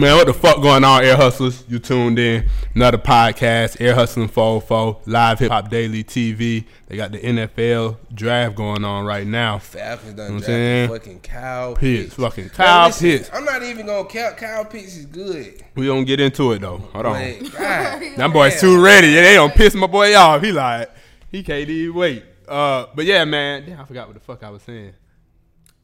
Man, what the fuck going on, Air Hustlers? You tuned in. Another podcast, Air Hustling 404, live hip hop daily TV. They got the NFL draft going on right now. Falcons done You know what I'm drafted saying? fucking Kyle Pitts, Pitts. fucking Man, Kyle listen, Pitts. I'm not even gonna count Kyle Pitts is good. We don't get into it though. Hold on. But God, That boy's too ready. They don't piss my boy off. He like, he can't even wait. Uh, but yeah, man. Damn, I forgot what the fuck I was saying.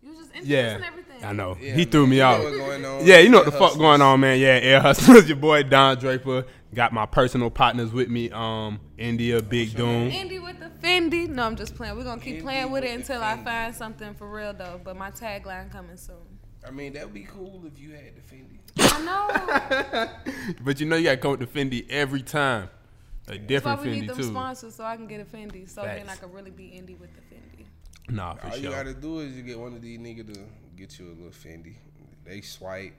You was just Yeah, everything. I know. Yeah, he threw me you off. what's going on. Yeah, you know what the Air fuck going on, man. Yeah, Air Hustlers. Your boy Don Draper got my personal partners with me. Um, India, Big Doom. Indy with the Fendi. No, I'm just playing. We're gonna keep Indy playing with it with the until I find something for real though. But my tagline coming soon. I mean, that would be cool if you had the Fendi. I know. But you know you gotta come with the Fendi every time. A different That's why different we need Fendi them too. sponsors so I can get a Fendi. So then I can really be Indy with the Fendi. Nah, for sure. All you gotta do is you get one of these niggas to get you a little Fendi. They swipe,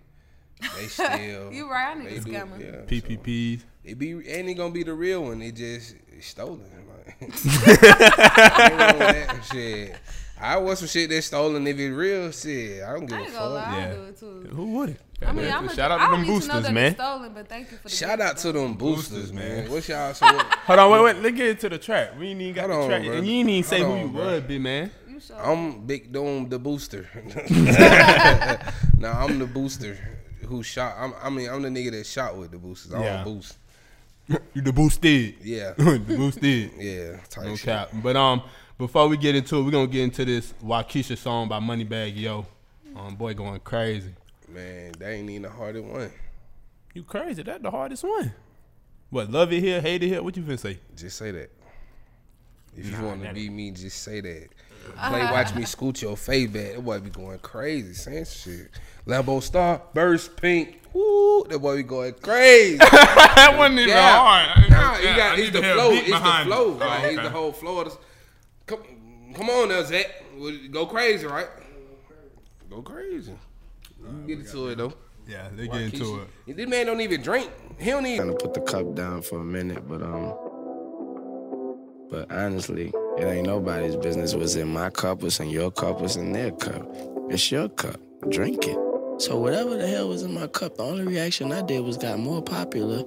they steal. You right, I need they a do- scammer. Yeah, so PPPs. it be ain't it gonna be the real one. It just it's stolen. Like, Ain't wrong with that shit. I want some shit that's stolen. If it's real, shit, I don't give I a ain't gonna lie, fuck. Yeah. do it too. Who would it? I mean, I'm a, Shout out to don't them boosters, to man. stolen, but thank you for the Shout gift, out to them boosters, Boosters, man. man. What's y'all? So what, Hold on, wait, wait. Let's get into the track. We ain't even got Hold the on, track, bro. and you ain't even say Hold who on, you bro. would be, man. You sure? I'm Big Dome the booster. no, I'm the booster who shot. I'm, I mean, I'm the nigga that shot with the boosters. I Yeah. don't boost. you the boosted. Yeah, the boosted. yeah. Type No shit. cap. But um, before we get into it, we're gonna get into this Wockesha song by Moneybagg Yo. Um, boy, going crazy. Man, that ain't even the hardest one. You crazy? That the hardest one. What? Love it here, hate it here. What you finna say? Just say that. If you Nah, want to be me, just say that. Play, watch me scoot your face back. That boy be going crazy, saying shit. Lambo Star, burst pink. Woo, that boy be going crazy. that wasn't even hard. Nah, you Yeah, I got need it's the flow. beat It's the behind it. flow. Oh, Like, It's okay. the whole flow. Of the, come, come on, now, Zach. Go crazy, right? Go crazy. You get into it though. Yeah, they get into it. This man don't even drink. He don't even. Trying to put the cup down for a minute, but um, but honestly, it ain't nobody's business. What's in my cup, what's in your cup, what's in their cup. It's your cup. Drink it. So whatever the hell was in my cup, the only reaction I did was got more popular,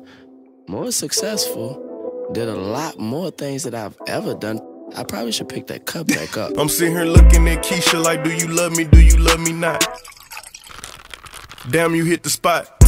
more successful, did a lot more things that I've ever done. I probably should pick that cup back up. I'm sitting here looking at Keisha like, do you love me? Do you love me not? Damn, you hit the spot.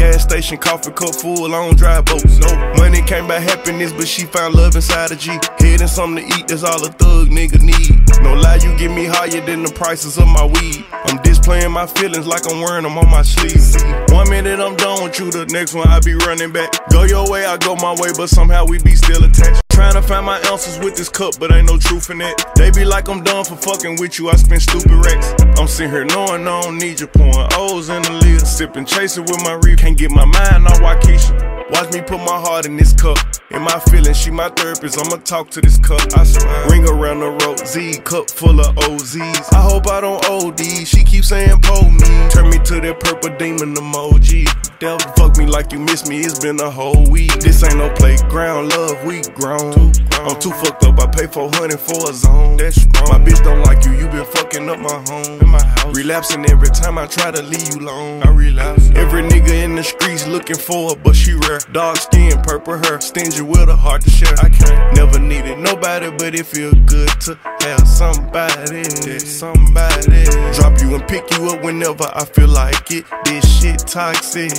Gas station, coffee cup full, don't drive boats. No money came by happiness, but she found love inside a G. And something to eat, that's all a thug nigga need. No lie, you get me higher than the prices of my weed. I'm displaying my feelings like I'm wearing them on my sleeve. One minute I'm done with you, the next one I be running back. Go your way, I go my way, but somehow we be still attached. Trying to find my answers with this cup, but ain't no truth in it. They be like I'm done for fucking with you, I spend stupid racks. I'm sitting here knowing I don't need you, pouring O's in the lid. Sipping, chasing with my reef. Can't get my mind on Wockesha. Watch me put my heart in this cup. In my feelings, she my therapist. I'ma talk to this cup. I swear. Ring around the road, Z cup full of OZs. I hope I don't OD. She keeps saying pull me. Turn me to that purple demon emoji. Devil fuck me like you miss me. It's been a whole week. This ain't no playground, love. We grown. I'm too fucked up. I pay 400 for a zone. That's. My bitch don't like you. You been fucking up my home. In my house. Relapsing every time I try to leave you alone. I relapse. Every nigga in the streets looking for her, but she rare. Dark skin, purple hair, stingy with a heart to share. I can't never needed nobody, but it feel good to have somebody. Somebody drop you and pick you up whenever I feel like it. This shit toxic.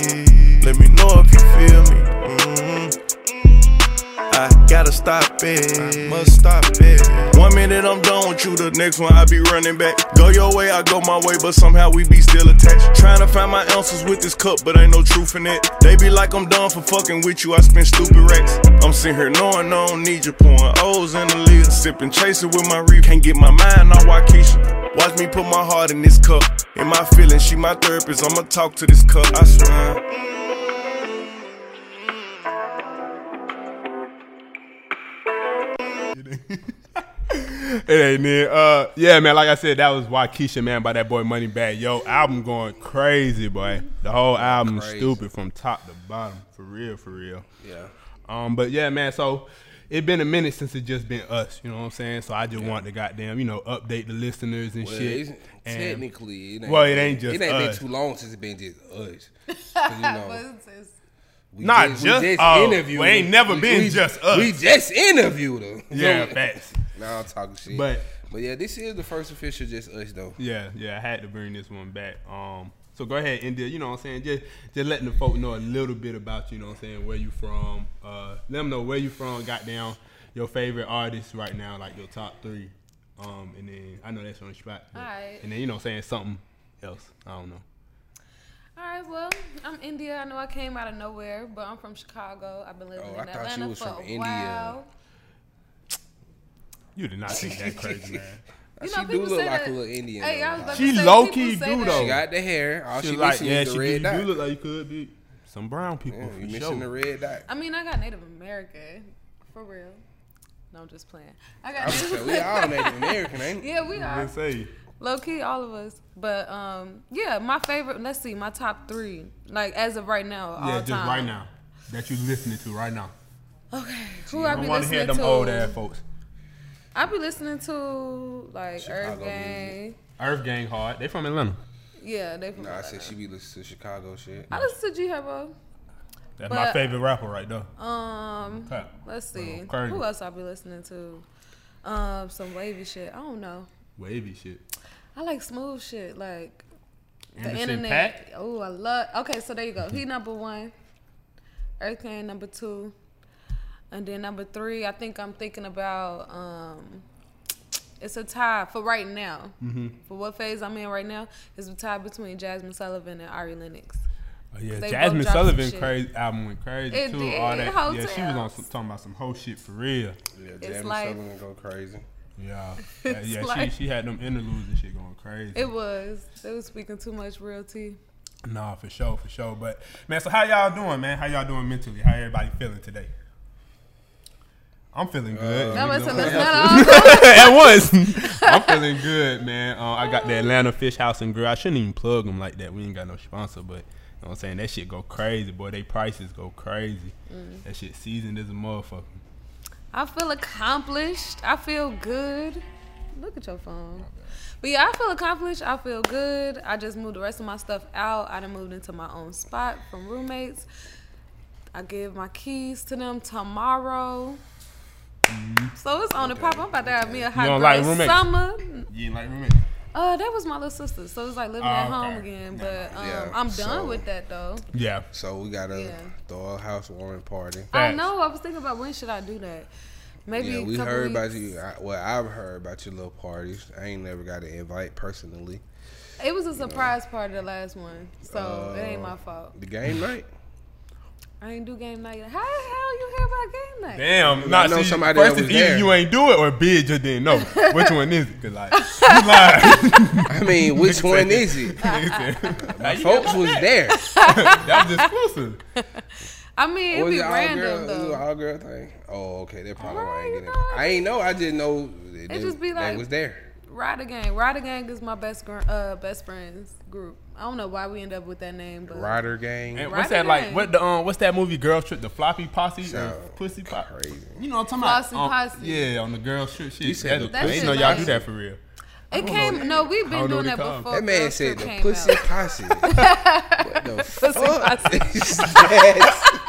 Let me know if you feel me. Mhm. Gotta stop it. Must stop it. One minute I'm done with you, the next one I be running back. Go your way, I go my way, but somehow we be still attached. Trying to find my answers with this cup, but ain't no truth in it. They be like I'm done for fucking with you, I spend stupid racks. I'm sitting here knowing I don't need you, pouring O's in the lid. Sipping, chasing with my reef. Can't get my mind on Wockesha. Watch me put my heart in this cup. In my feelings, she my therapist. I'ma talk to this cup, I swear. it ain't it. Uh, yeah, man. Like I said, that was why Wockesha, man, by that boy Moneybagg. Yo, album going crazy, boy. The whole album Crazy. stupid from top to bottom, for real, for real. Yeah. Um, but yeah, man. So it been a minute since it just been us. You know what I'm saying? So I just want to goddamn, you know, update the listeners and Well, shit. And- technically, it ain't, Well, it ain't just it ain't us. been too long since it been just us. you know, But it's- it's- we Not we just- oh, interviewed well, ain't never We- been we- just us. We just interviewed them. yeah, So- facts. Now I'm talking shit. But- but yeah, this is the first official just us though. Yeah, yeah, I had to bring this one back. Um, so go ahead, India. You know what I'm saying? Just, just letting the folk know a little bit about you. Know what I'm saying? Where you from? Uh, let them know where you from. Got down your favorite artists right now, like your top three. Um, and then I know that's on the spot. but- Alright. And then you know, what I'm saying something else. I don't know. All right, well, I'm India. I know I came out of nowhere, but I'm from Chicago. I've been living Oh, in I thought you Atlanta was for from a India. while. You did not think that crazy, man. You she know, do people look say like that- a little Indian. Hey, though. I was about She to say, low-key people say do, that. though. she got the hair. All she, She like, missing yeah, is she the do, red you dot. do look like you could be some brown people Yeah, for you missing sure. the red dot. I mean, I got Native American, for real. No, I'm just playing. I got I would say we all Native American, ain't we? Yeah, we are. Let's say. Low key, all of us. But um, yeah, my favorite. Let's see, my top three, like as of right now, all Yeah, just time. right now that you're listening to right now. Okay, who I I be want to hear them to? old ass folks. I be listening to like Chicago Earth Gang. Earth Gang hard. They from Atlanta. Yeah, they from. Nah, I said she be listening to Chicago shit. I listen to G Herbo. That's my favorite rapper right there. Um, Okay. let's see. Who else I be listening to? Um, some wavy shit. I don't know. Wavy shit. I like smooth shit, like the Anderson internet. Paak? Oh, I love. Okay, so there you go. He number one. Earth Gang number two, and then number three. I think I'm thinking about. um It's a tie for right now. Mm-hmm. For what phase I'm in right now, it's a tie between Jazmine Sullivan and Ari Lennox. Oh, yeah, Jasmine both dropped some Sullivan crazy album went crazy It too. did, All that, yeah, she was on some, talking about some whole shit for real. Yeah, It's Jasmine like- Sullivan go crazy. Yeah, It's yeah, like- she she had them interludes and shit going crazy. It was. They was speaking too much real tea. Nah, for sure, for sure. But man, so how y'all doing, man? How y'all doing mentally? How everybody feeling today? I'm feeling good. No, You it's know a what let's I'm not all at once. I'm feeling good, man. Uh, I got the Atlanta Fish House and Grill. I shouldn't even plug them like that. We ain't got no sponsor, but you know what I'm saying? That shit go crazy, boy. They prices go crazy. Mm. That shit seasoned as a motherfucker. I feel accomplished. I feel good. Look at your phone. But yeah, I feel accomplished. I feel good. I just moved the rest of my stuff out. I done moved into my own spot from roommates. I give my keys to them tomorrow. Mm-hmm. So it's on the pop. I'm about to have me a hot girl like summer. You like roommate? Uh, that was my little sister. So it's like living Oh, at okay. home again. But um, Yeah, I'm done so- with that though. Yeah. So we gotta Yeah. throw a housewarming party. I Facts. know. I was thinking about when should I do that. Maybe Yeah, a we couple heard about you. I, well, I've heard about your little parties. I ain't never got an invite personally. It was a surprise party the last one, so it ain't Uh, my fault. The game night. I ain't do game night. How the hell you hear about game night? Damn, not know see, somebody first that was either there. you ain't do it or Bid just didn't know. Which one is it? Cause like, you lying. I mean, which one is it? Nigga said, "Now you Folks was there. That was exclusive. I mean, it'd was be it all random girl? It was though. all girl thing. Oh, okay. That probably why I Right, ain't you getting know, it. I ain't know. I didn't know. It, It just be like- was there. Rider Gang. Rider Gang is my best gr- uh, best friends group. I don't know why we end up with that name, but Rider gang. And Right what's that like? again. What the um? What's that movie? Girl Trip, the floppy posse, or Sound pussy pop? crazy. You know what I'm talking Flossy about? Um, Posse. yeah, on the girl trip shit. You said That- the I pussy didn't know y'all do posse. that for real. it came. No, we've been don't know doing what that it called. before. That man said Trip the came pussy out. posse. what the fuck? Pussy is that?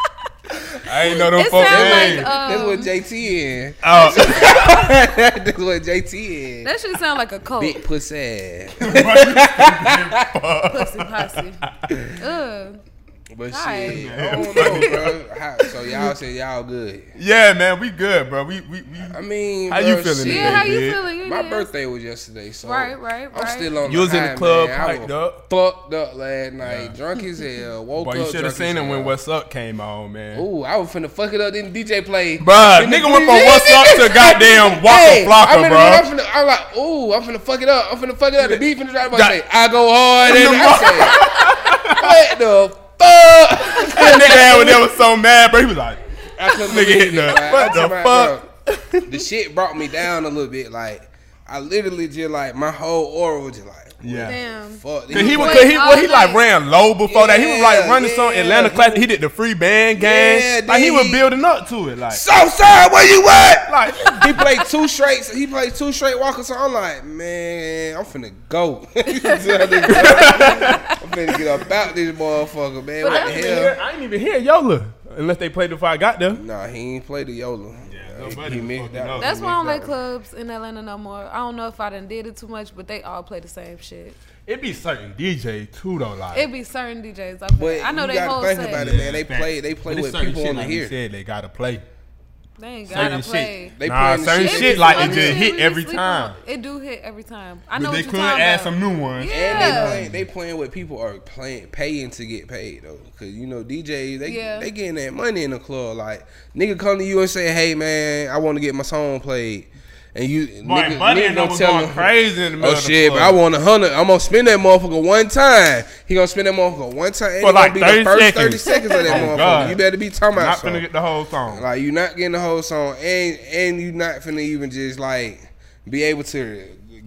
I ain't know them It folks' sound names. like That's um, what JT in. oh, That's what JT in. that should sound like a cult. Big pussy. Pussy posse. Ugh. But Alright. shit, I don't know, bro. How, so y'all say y'all good. yeah, man, we good, bro. We we, we I mean, How bro, you feeling shit. today? Yeah, how you big. feeling? You My need- birthday was yesterday, so Right, right, I'm still on. The. You was in the club, man. I piped was up. fucked up last night, drunk as hell. Woke boy, up. you should have seen as him when. What's Up came on, man. Ooh, I was finna fuck it up. Then DJ played. Bruh, Then the nigga went from What's Up to goddamn Waka Hey, Flocka, I'm, bro. I'm, finna, I'm like, ooh, I'm finna fuck it up. I'm finna fuck it up. The beat finna drive. I say, I go hard. And I say, what the fuck? That nigga had when they was so mad, bro. He was like, I Nigga believe hitting it, the- what the talking about, bro, The shit brought me down a little bit. Like I literally just like my whole aura was just like, Yeah. Damn. fuck. Cause he was, Wait, cause he, well, he like ran low before that. He was like Yeah, running some yeah. Atlanta class. He did the free band game. Yeah, like he then was building up to it. Like, Southside, where you at? like he played two straight. He played two straight walkers. So I'm like, man, I'm finna go. I'm finna get up out this motherfucker, man. But What I the hell? hear, I ain't even hear Yola unless they played before I got there. Nah, he ain't played the Yola. No, He- buddy he was missed fucking that. up. That's He why I don't missed like clubs in Atlanta no more. I don't know if I done did it too much, but they all play the same shit. It be certain DJ too though. Like It be certain DJs. I. But I know you they gotta whole think set. about it, man. They play- they play But with people shit on the like here. Said they gotta play. They ain't Certain gotta play. shit. They nah, certain shit. shit like it just hit every time. on. It do hit every time. I But know they what could you're add about. some new ones. Yeah. And they playing, they playing what people are playing, paying to get paid though, cause you know DJs they Yeah. they getting that money in the club. Like nigga come to you and say, hey man, I want to get my song played, and you Boy, nigga, Buddy nigga gonna tell going him, crazy in the middle oh shit, but I want a hundred. I'm gonna spend that motherfucker one time. He gonna spend that motherfucker one time. For it gonna like be 30 the first seconds. thirty seconds of that Oh, motherfucker. God. You better be talking about not something. finna get the whole song. Like you not getting the whole song, and and you not finna even just like be able to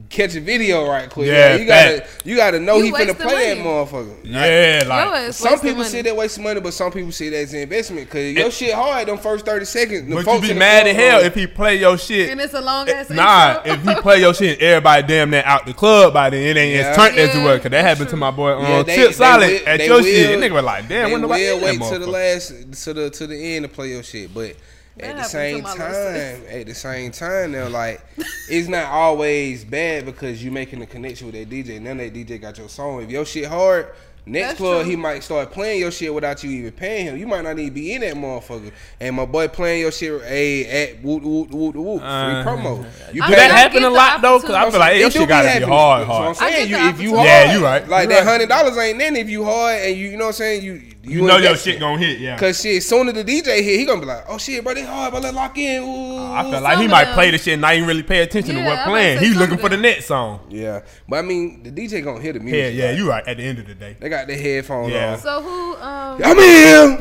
catch a video right quick. Yeah, Like, you gotta fact. you gotta know You he finna wasting play that money. motherfucker. yeah, like. it's Some people money. see that waste money, but some people see that as an investment. Cause your shit hard them first thirty seconds. The But you be mad club as hell going, if he play your shit. and it's a long ass. Nah, if he play your shit, everybody damn that out the club by then. It ain't Yeah. as turned as it was. Cause that that's happened to my boy um, Yeah, they- Chip they Solid will- at they your will- shit. Nigga was like, damn, when nobody wait that to the last to the to the end to play your shit, but. That At the same time, at the same time, now like it's not always bad because you making a connection with that DJ. None of that DJ got your song. If your shit hard, next That's club true. he might start playing your shit without you even paying him. You might not even be in that motherfucker. And my boy playing your shit, hey, at whoop whoop whoop whoop, free Uh, promo. You I mean, that happen a lot though? Cause I feel like your shit gotta be happening. hard, That's what I'm saying. You, if you hard, Yeah, you right. Like You that right. hundred dollars ain't then if you hard and you, you know what I'm saying. You You know your shit gonna hit, yeah. Cause shit, soon as the DJ hit, he gonna be like, "Oh shit, bro, they hard, but let's lock in." Ooh. I feel like he might of play the shit and not even really pay attention to Yeah, what playing. He's some looking for the next song. yeah, but I mean, the DJ gonna hear the music. Yeah, yeah, like, you right. At the end of the day, They got their headphones Yeah. on. So who? Um, I'm here.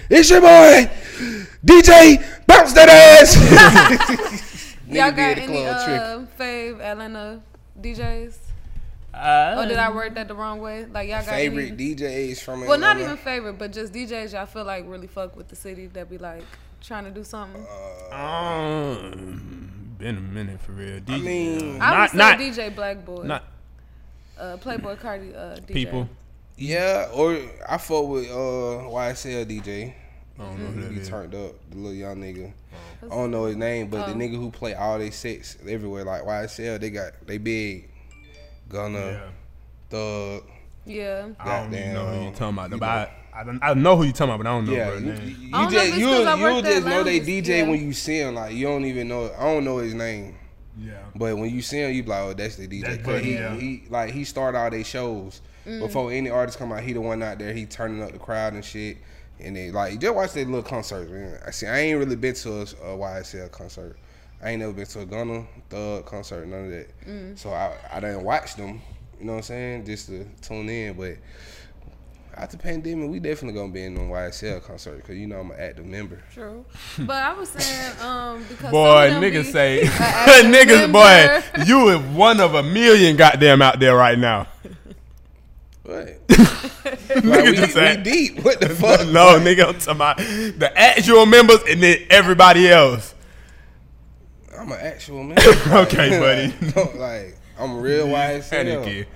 it's your boy, DJ. Bounce that ass. y'all got any club uh, fave Atlanta DJs? Uh, Or did I word that the wrong way? Like y'all got Favorite any? DJs from Well, not even favorite, but just DJs y'all feel like really fuck with the city that be like trying to do something. Um, been a minute for real. DJ, mean- uh, I would not say not DJ Blackboy, not uh, Playboi Carti, uh, DJ. people. Yeah, or I fuck with uh YSL DJ. I don't know who that He is. turned up, the little young nigga. I don't know his name, but the Oh. nigga who play all they sets everywhere, like YSL, they got they big. Gunna, Yeah. Thug. Yeah. I don't even know who you Goddamn, talking about. you But I, I, don't, I know who you talking about, but I don't know Yeah, bro you, name. you I don't know just if it's you 'cause I you just know they DJ yeah. when you see him. Like you don't even know. I don't know his name, Yeah. but when you see him, you be like, oh, that's the DJ. That's 'Cause Buddy, he, yeah. he like he started all their shows Mm. before any artist come out. He the one out there. He turning up the crowd and shit. And they like just watch their little concerts. Man. I see. I ain't really been to a, a YSL concert. I ain't never been to a Gunna Thug concert. None of that. Mm. So I I didn't watch them. You know what I'm saying? Just to tune in, but. After pandemic, we definitely gonna be in them YSL concert because you know I'm an active member. True. But I was saying, um, because Boy, some niggas say, a active niggas, boy, you is one of a million goddamn out there right now. What? Nigga like, we, just said- we deep. What the fuck? no, nigga, I'm talking about the actual members and then everybody else. I'm an actual man. Okay, buddy. Like, like I'm real YSL. Panicky.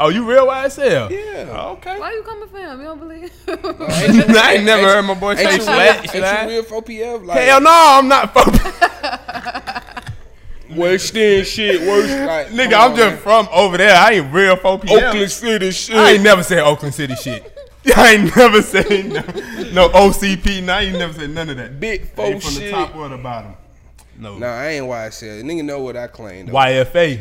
Oh, you real YSL? Yeah. Oh, okay. Why you coming for him? You don't believe? Ain't you- I ain't never heard my boy say you slack. ain't you real for OPF? Like, Hell no, I'm not. Fuck. West End shit, worse. Like, Nigga, I'm on, just man. from over there. I ain't real 4 p.m. Oakland City shit. I ain't never said Oakland City shit. I ain't never said no, no OCP. No, you never said none of that. Big Ain't folk from the top or the bottom. No. Nah, I ain't YSL. Nigga know what I claim though. YFA.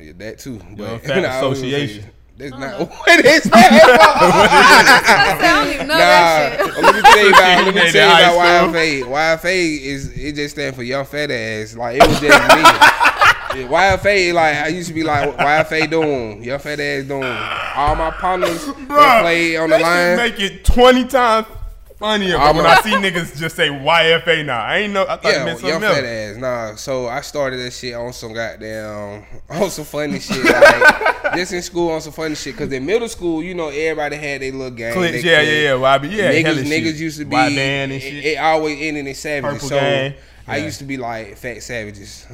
Yeah, that too. Young But Fat nah, I was gonna say, Association. That's not what is that? I don't even know Nah, that shit. let me tell you about let me tell you about YFA. YFA is it just stand for young fat ass. Like it was just me. YFA like I used to be like YFA doing young fat ass doing. All my partners that play on the line. Make it 20 times funnier I'm when I see niggas just say YFA now. I ain't know. I thought it Yeah, meant young something fat ass. Nah, so I started that shit on some goddamn on some funny shit. Like just in school on some funny shit. Cause in middle school, you know, everybody had their little gang. They yeah, yeah, yeah. YB, yeah. niggas, niggas shit. used to be Y band and it, it always ended in savages. Purple so gang. I Yeah. used to be like fat savages.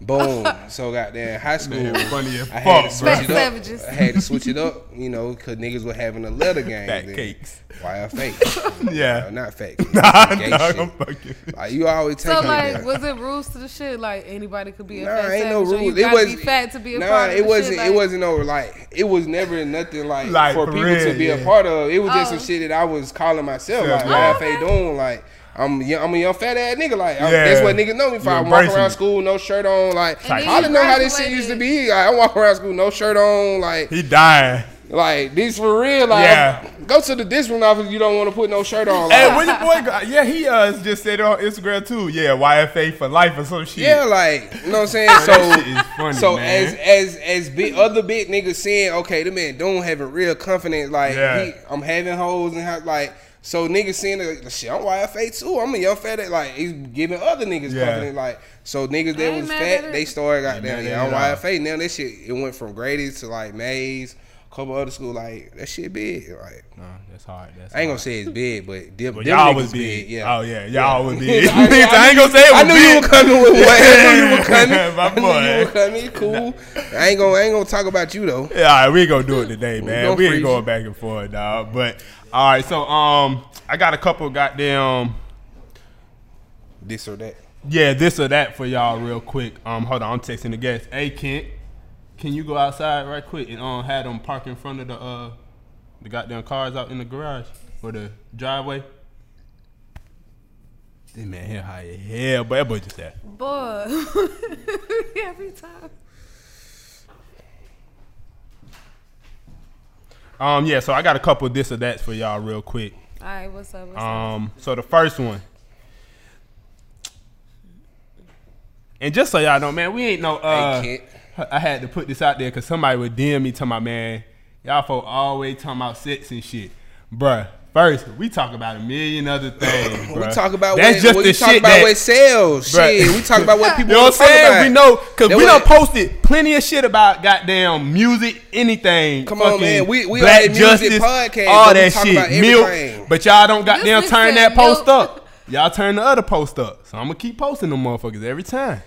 Boom. so goddamn high school. Man, funny as I had to fuck, switch bro. it up. Savages. I had to switch it up, you know, cause niggas were having a letter game. Fat then. cakes. Why I fake? Yeah. No, not fake. Gay nah, shit. I'm fucking. Like you always take So like, there. was it rules to the shit? Like anybody could be a Nah, fat ain't no savage, or rules. You It was be fat to be a nah, part of it the wasn't. Shit? it Like, wasn't over. like. It was never nothing like, Like, for for people real, to be yeah. a part of. It was just Oh. some shit that I was calling myself. Yeah. Like, Oh, why okay. I doing? Like, I'm young, I'm a young fat ass nigga. Like, I'm- Yeah. that's what niggas know me for. You I'm walking around it. school, no shirt on. Like, And I didn't know how this shit used to be. Like, I walk around school, no shirt on. Like, He dying. like this for real. Like, Yeah. go to the discipline office. You don't want to put no shirt on. Hey, Like, where your boy? Yeah, he uh just said it on Instagram too. Yeah, YFA for life or some shit. Yeah, like you know what I'm saying. So, shit is funny, so man. as as as big other big niggas saying, okay, the man don't have a real confidence. Like Yeah. he, I'm having hoes and have, like so niggas saying the shit. I'm YFA too. I'm a young fat. Like he's giving other niggas Yeah. confidence. Like so niggas I that was fat, they started got Ain't down. Yeah, I'm it at all. YFA. Now that shit it went from Grady to like Mays, a couple other school. Like that shit big. Like Nah, that's hard. That's I ain't gonna hard. say it's big, but them, But them y'all was big. Yeah. Oh yeah, y'all was big. I- I, I- ain't gonna say it was I knew big. you were coming with one. I knew you were coming. My I knew you were coming. Cool. I ain't gonna. I ain't gonna talk about you though. Yeah, all right, we ain't gonna do it today, man. gonna We ain't going back and forth, dog. But all right, so um, I got a couple goddamn This or that. yeah, this or that for y'all real quick. Um, hold on, I'm texting the guest. Hey, Kent, can you go outside right quick and um have them park in front of the uh the goddamn cars out in the garage or the driveway? This man here high as hell, but that boy just that. boy, every time. Um, yeah, so I got a couple this or that's for y'all real quick. All right, what's up? What's up? Um, so the first one, and just so y'all know, man, we ain't no. Uh, Hey, I had to put this out there because somebody would DM me to my man. Y'all folk always talking about sex and shit, bruh. First, we talk about a million other things. We talk about that's what, just what the you talk shit about that. what sells. Bruh. Shit, we talk about what people you know what I'm saying? about. We know because That we what- done posted plenty of shit about goddamn music, anything. Come on, man. We- we Black are music justice, podcast, all but that shit, milk. But y'all don't goddamn This turn that said post milk. up. Y'all turn the other post up. So I'm gonna keep posting them motherfuckers every time.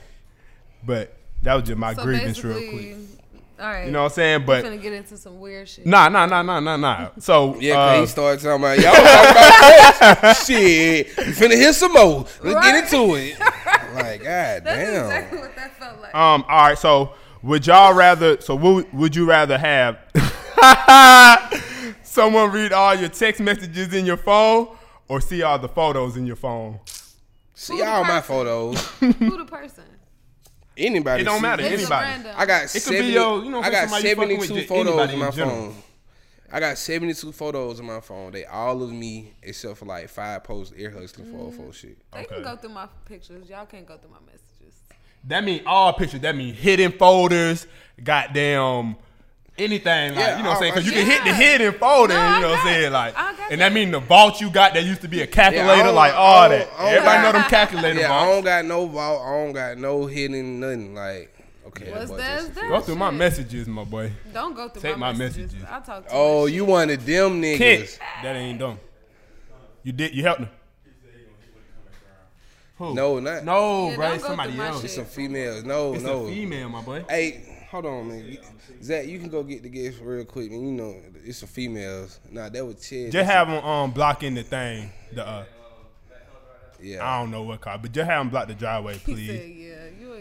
But that was just my so grievance real quick. All right. You know what I'm saying? But we're But gonna get into some weird shit. nah, nah, nah, nah, nah, nah. So Yeah, uh, cause he started talking about y'all talking about sex. Shit, you finna hear some more. Let's Right. get into it. Like, god That's damn. exactly what that felt like. Um. All right. So, would y'all rather? So, would, would you rather have someone read all your text messages in your phone, or see all the photos in your phone? See all my photos. Who the person? Anybody. It don't matter. It's Anybody. random. I got It could 70, be your- you know, I got somebody you fucking with, 72 photos anybody in my phone. I got 72 photos in my phone. They all of me except for like five posts ear hustling for for shit. They Okay. can go through my pictures. Y'all can't go through my messages. That mean all pictures. That mean hidden folders. Goddamn. Anything like Yeah, you know what I'm saying? all Because you my can hit the shit. hidden folder, No, you know what I'm saying? Like, I and that that. mean the vault you got that used to be a calculator, don't- like I all that. I don't Everybody know them calculator Yeah, I vaults. don't got no vault. I don't got no hidden nothing. Like, okay. What's boy, that? this- that Go through my messages, my boy. Don't go through Take my, my messages. messages. I talk to you. Oh, you shit. one of them niggas. Kent, that ain't dumb. You did. You helped him. Who? No, not. No, Yeah, bro. don't It's go somebody else. shit. It's some females. No, It's no. a female, my boy. Hey, hold on, man. Zach, you can go get the guest real quick, man. You know, it's some females. Nah, that was Chad. Just have them um blocking the thing. The uh, Yeah. I don't know what car, but just have them block the driveway, please. said, "Yeah, you ain't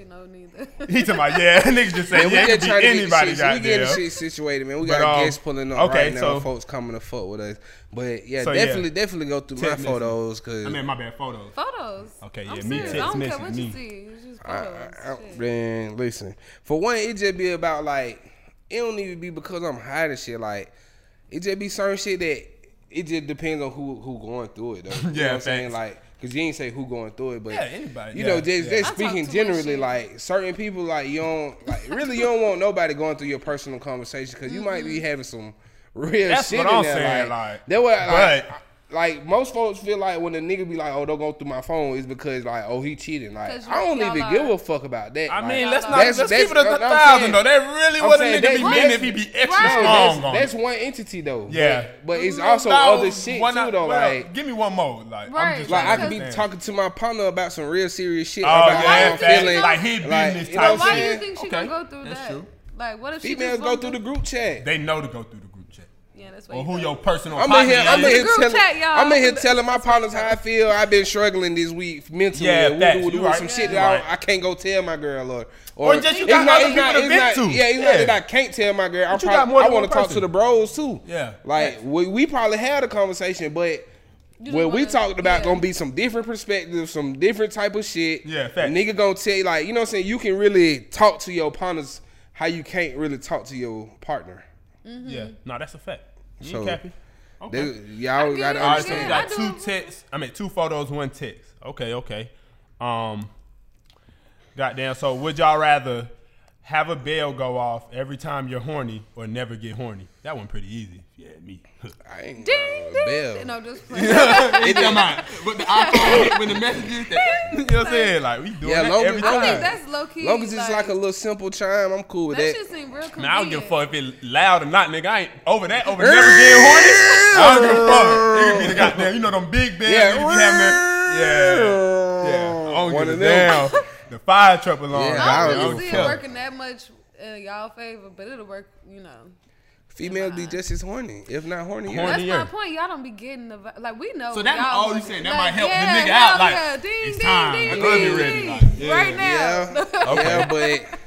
know neither." He talking about yeah, niggas just say Man, we yeah, it just could trying be to get anybody. the shit, so we getting the shit situated, man. We But, got um, guests pulling up okay, right now. so- folks coming to fuck with us, but yeah, So, yeah. definitely, definitely go through my Text message. photos because I mean, my bad. Photos. photos. Okay, yeah, I'm me serious. text I don't care what me. you see. It's just photos. I, Shit. man, listen. For one, it just be about like it don't even be because I'm hiding shit. Like it just be certain shit that it just depends on who who going through it though. You know Yeah, what I'm saying? Like, cause you ain't say who going through it, but Yeah, anybody. You Yeah, know, just, yeah. just speaking generally, like certain people, like you don't like really you don't want nobody going through your personal conversation because you might be having some real That's shit what in I'm there. saying, like, like, that what like, but like most folks feel like when a nigga be like, "Oh, don't go through my phone," is because like, "Oh, he cheating." Like I don't even are- give a fuck about that. I Like, mean, let's not That's- let's that's- keep it a I'm thousand saying- though. That really I'm what a saying nigga that- be mean if he be extra Right. strong that's, on. that's one entity though. Yeah. but, but it's mm-hmm. also Now, other shit why too though. well, Like, give me one more. Like, I'm just like I could be talking to my partner about some real serious shit Oh about yeah, how I'm feeling. like he like, business you know type what Why do you think she Okay, gonna go through that? Like, what if she Females go through the group chat. They know to go through the group chat. Yeah, that's why Or who your personal I'm in partner here. I'm in here telling. chat. I'm in here Put the- telling my partners how I feel. I've been struggling this week mentally. Yeah, and facts. woo- woo- You woo- right. some shit You that I. I can't go tell my girl or Or just you it's got not- other it's not- people to vent to. Yeah, it's Yeah. not that I can't tell my girl. I, But probably, I want to talk to the bros too. Yeah. like we, we probably had a conversation, but. You What just we talked about yeah. gonna be some different perspectives, some different type of shit. Yeah, facts. Nigga gonna tell you like, you know what I'm saying? You can really talk to your partners how you can't really talk to your partner. Mm-hmm. Yeah, no, that's a fact. You So, cappy. Okay. They, y'all gotta it. All right, so understand. we got do. two texts. I mean, two photos, one text. Okay, okay. Um, goddamn. So, would y'all rather have a bell go off every time you're horny, or never get horny? That one pretty easy. Yeah, me. I ain't Ding, ding. bell. No, just play. It come out. But the iPhone, when the messages, that, you know what I'm saying? Like we doing Yeah, that every as- I think that's low key. long as it's like, a little simple chime, I'm cool with That that. shit seem real convenient. Man, I don't give a fuck if it loud or not, nigga. I ain't over that, over never getting horny. I don't give a fuck. It could be the goddamn, you know them big bands. Yeah. niggas be having that- yeah, yeah. I don't One give of a them. damn. The fire truck alarm. Yeah. I I don't don't really see care. it working that much in y'all favor, but it'll work. You know, Females be just as horny, if not horny. Horny. that's yeah. my point. Y'all don't be getting the like we know. So that- y'all oh, you want- saying that like, might help the nigga out, hell like, yeah. ding, it's ding, time. ding, I ding, know you ding, ready, like, yeah. right now. Yeah, yeah, but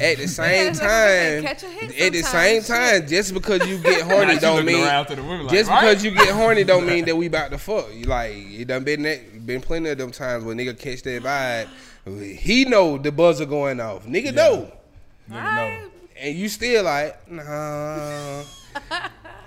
at the same time, catch a hit at the same time, just because you get horny she don't mean the women like, just right? because you get horny don't mean that we about to fuck. You like it done been that been plenty of them times when nigga catch that vibe. He know the buzzer going off. Nigga know. Nigga know. And you still like, nah.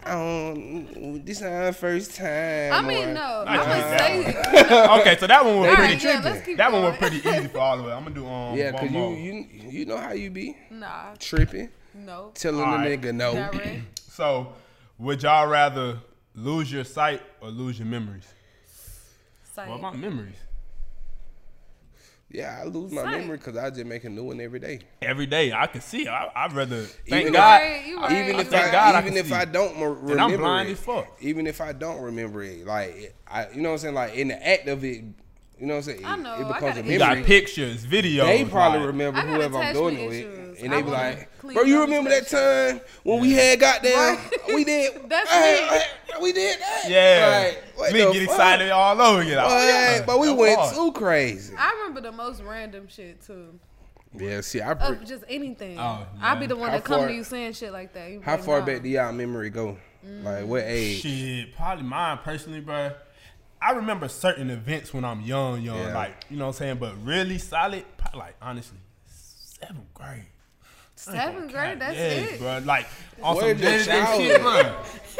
I don't. This is our first time. I mean, or- no. I I'm gonna get say. Okay, so that one was All pretty right, yeah, tricky. let's keep that one was pretty easy for all of it. I'm gonna do um Yeah, one cause you more. you you know how you be Nah, tripping, no. telling All the right. nigga no. Right. So, would y'all rather lose your sight or lose your memories? Sight. What about memories? Yeah, I lose my Sight. memory because I just make a new one every day. Every day, I can see. I, I'd rather thank Even God. Right, you right. even if thank I God even can if see. I don't remember And I'm blind it, as fuck. even if I don't remember it, like I, you know what I'm saying, like in the act of it, you know what I'm saying, I know, it I becomes got a an You got memory. pictures, videos. They probably like- remember whoever I'm doing it with, issues. And I they be like, "Bro, you remember that that time when we had goddamn, Right. we did, That's uh, me. uh, we did that, Yeah. like, what Nigga the get fuck? excited all over again. Like, yeah. but we That went hard. too crazy. I remember the most random shit too. Yeah, see, I Of pre- just anything. Oh, I'll be the one How that come to you saying shit like that. You how far nah. back do y'all memory go? Like what age? Shit, probably mine personally, bro. I remember certain events when I'm young, young, Yeah. like you know what I'm saying, but really solid, probably, like honestly, seventh grade. Seventh oh grade, that's yes, it. bro. Like on Where's some your childhood? shit, bro.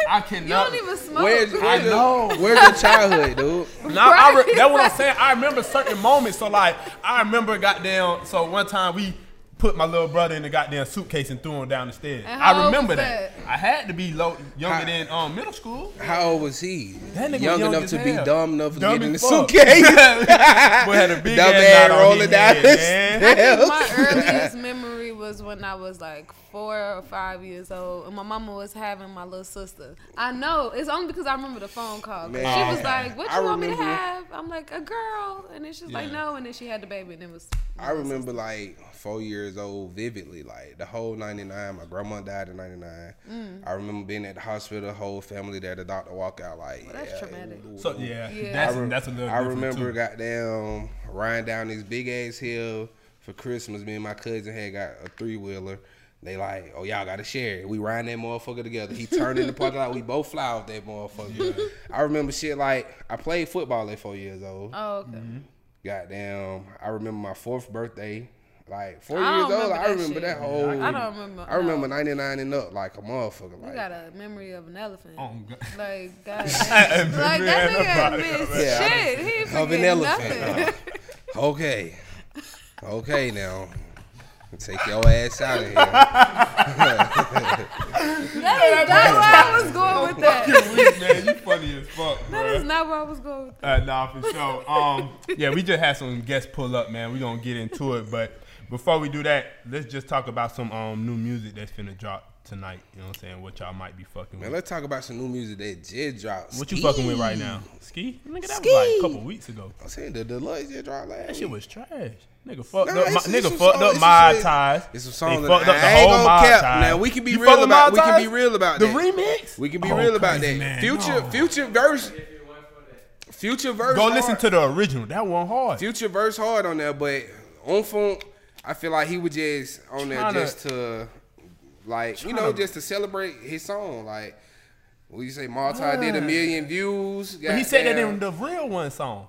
I cannot. You don't even smoke. Where's, where's, know. where's your childhood, dude? Now I re- that's what I'm saying. I remember certain moments. So like I remember goddamn. So one time we put my little brother in the goddamn suitcase and threw him down the stairs. I remember that. that? I had to be low, younger How- than um middle school. How old was he? That nigga young, young enough as to be dumb enough to Dumb get in the fuck. suitcase. Boy had a big Dumb ass man knot on rolling his down head, the man. I think my earliest memory was when I was like four or five years old, and my mama was having my little sister. I know it's only because I remember the phone call. Man. she was like, "What you I want me to have?" I'm like, "A girl," and then she's like, "No," and then she had the baby, and it was. I remember like four years old vividly, like the whole '99. My grandma died in '99. Mm. I remember being at the hospital, the whole family there. The doctor walk out like, Well, that's yeah, traumatic. ooh, ooh, So yeah, Yeah. that's I, re- that's a little. I different, remember too. goddamn riding down this big ass hill for Christmas. Me and my cousin had got a three wheeler. They like, oh y'all gotta share it. We riding that motherfucker together. He turned in the parking lot. We both fly off that motherfucker. I remember shit like I played football at four years old. Oh, okay. Mm-hmm. Goddamn, I remember my fourth birthday. Like four years old, remember I remember shit. that whole. I don't remember. I remember no. '99 and up like a motherfucker. You Like, got a memory of an elephant. Oh, God. Like, God, I like that remember nigga missed Yeah, I- shit. He of an elephant. nothing. okay, okay now. Take your ass out of here. That is not where I was going with that. Fucking weak, man. You funny as fuck, bro. That is not where I was going. With Uh, nah, for sure. Um, yeah, we just had some guests pull up, man. We gonna get into it, but before we do that, let's just talk about some um new music that's finna drop tonight. You know what I'm saying? What y'all might be fucking Man, with. let's talk about some new music that just dropped. What you Ski. fucking with right now? Ski? Nigga, that was like a couple weeks ago. I'm saying the deluxe just dropped last. That shit week. was trash. Nigga fucked Nah, up. My, it's- it's nigga some fucked song- up my some- ties. It's some They songs that fucked up the I whole gonna my cap. ties. Now we can be You real fuck with about. We can be real about the that. remix. We can be Oh, real about crazy, that. man. Future, No. future verse, future verse. Go hard. listen to the original. That one hard. Future verse hard on there, but on phone, I feel like he was just on there just to, like, you know, Tryna- just to celebrate his song. Like, what you say, Malta did a million views. But he said that in the real one song.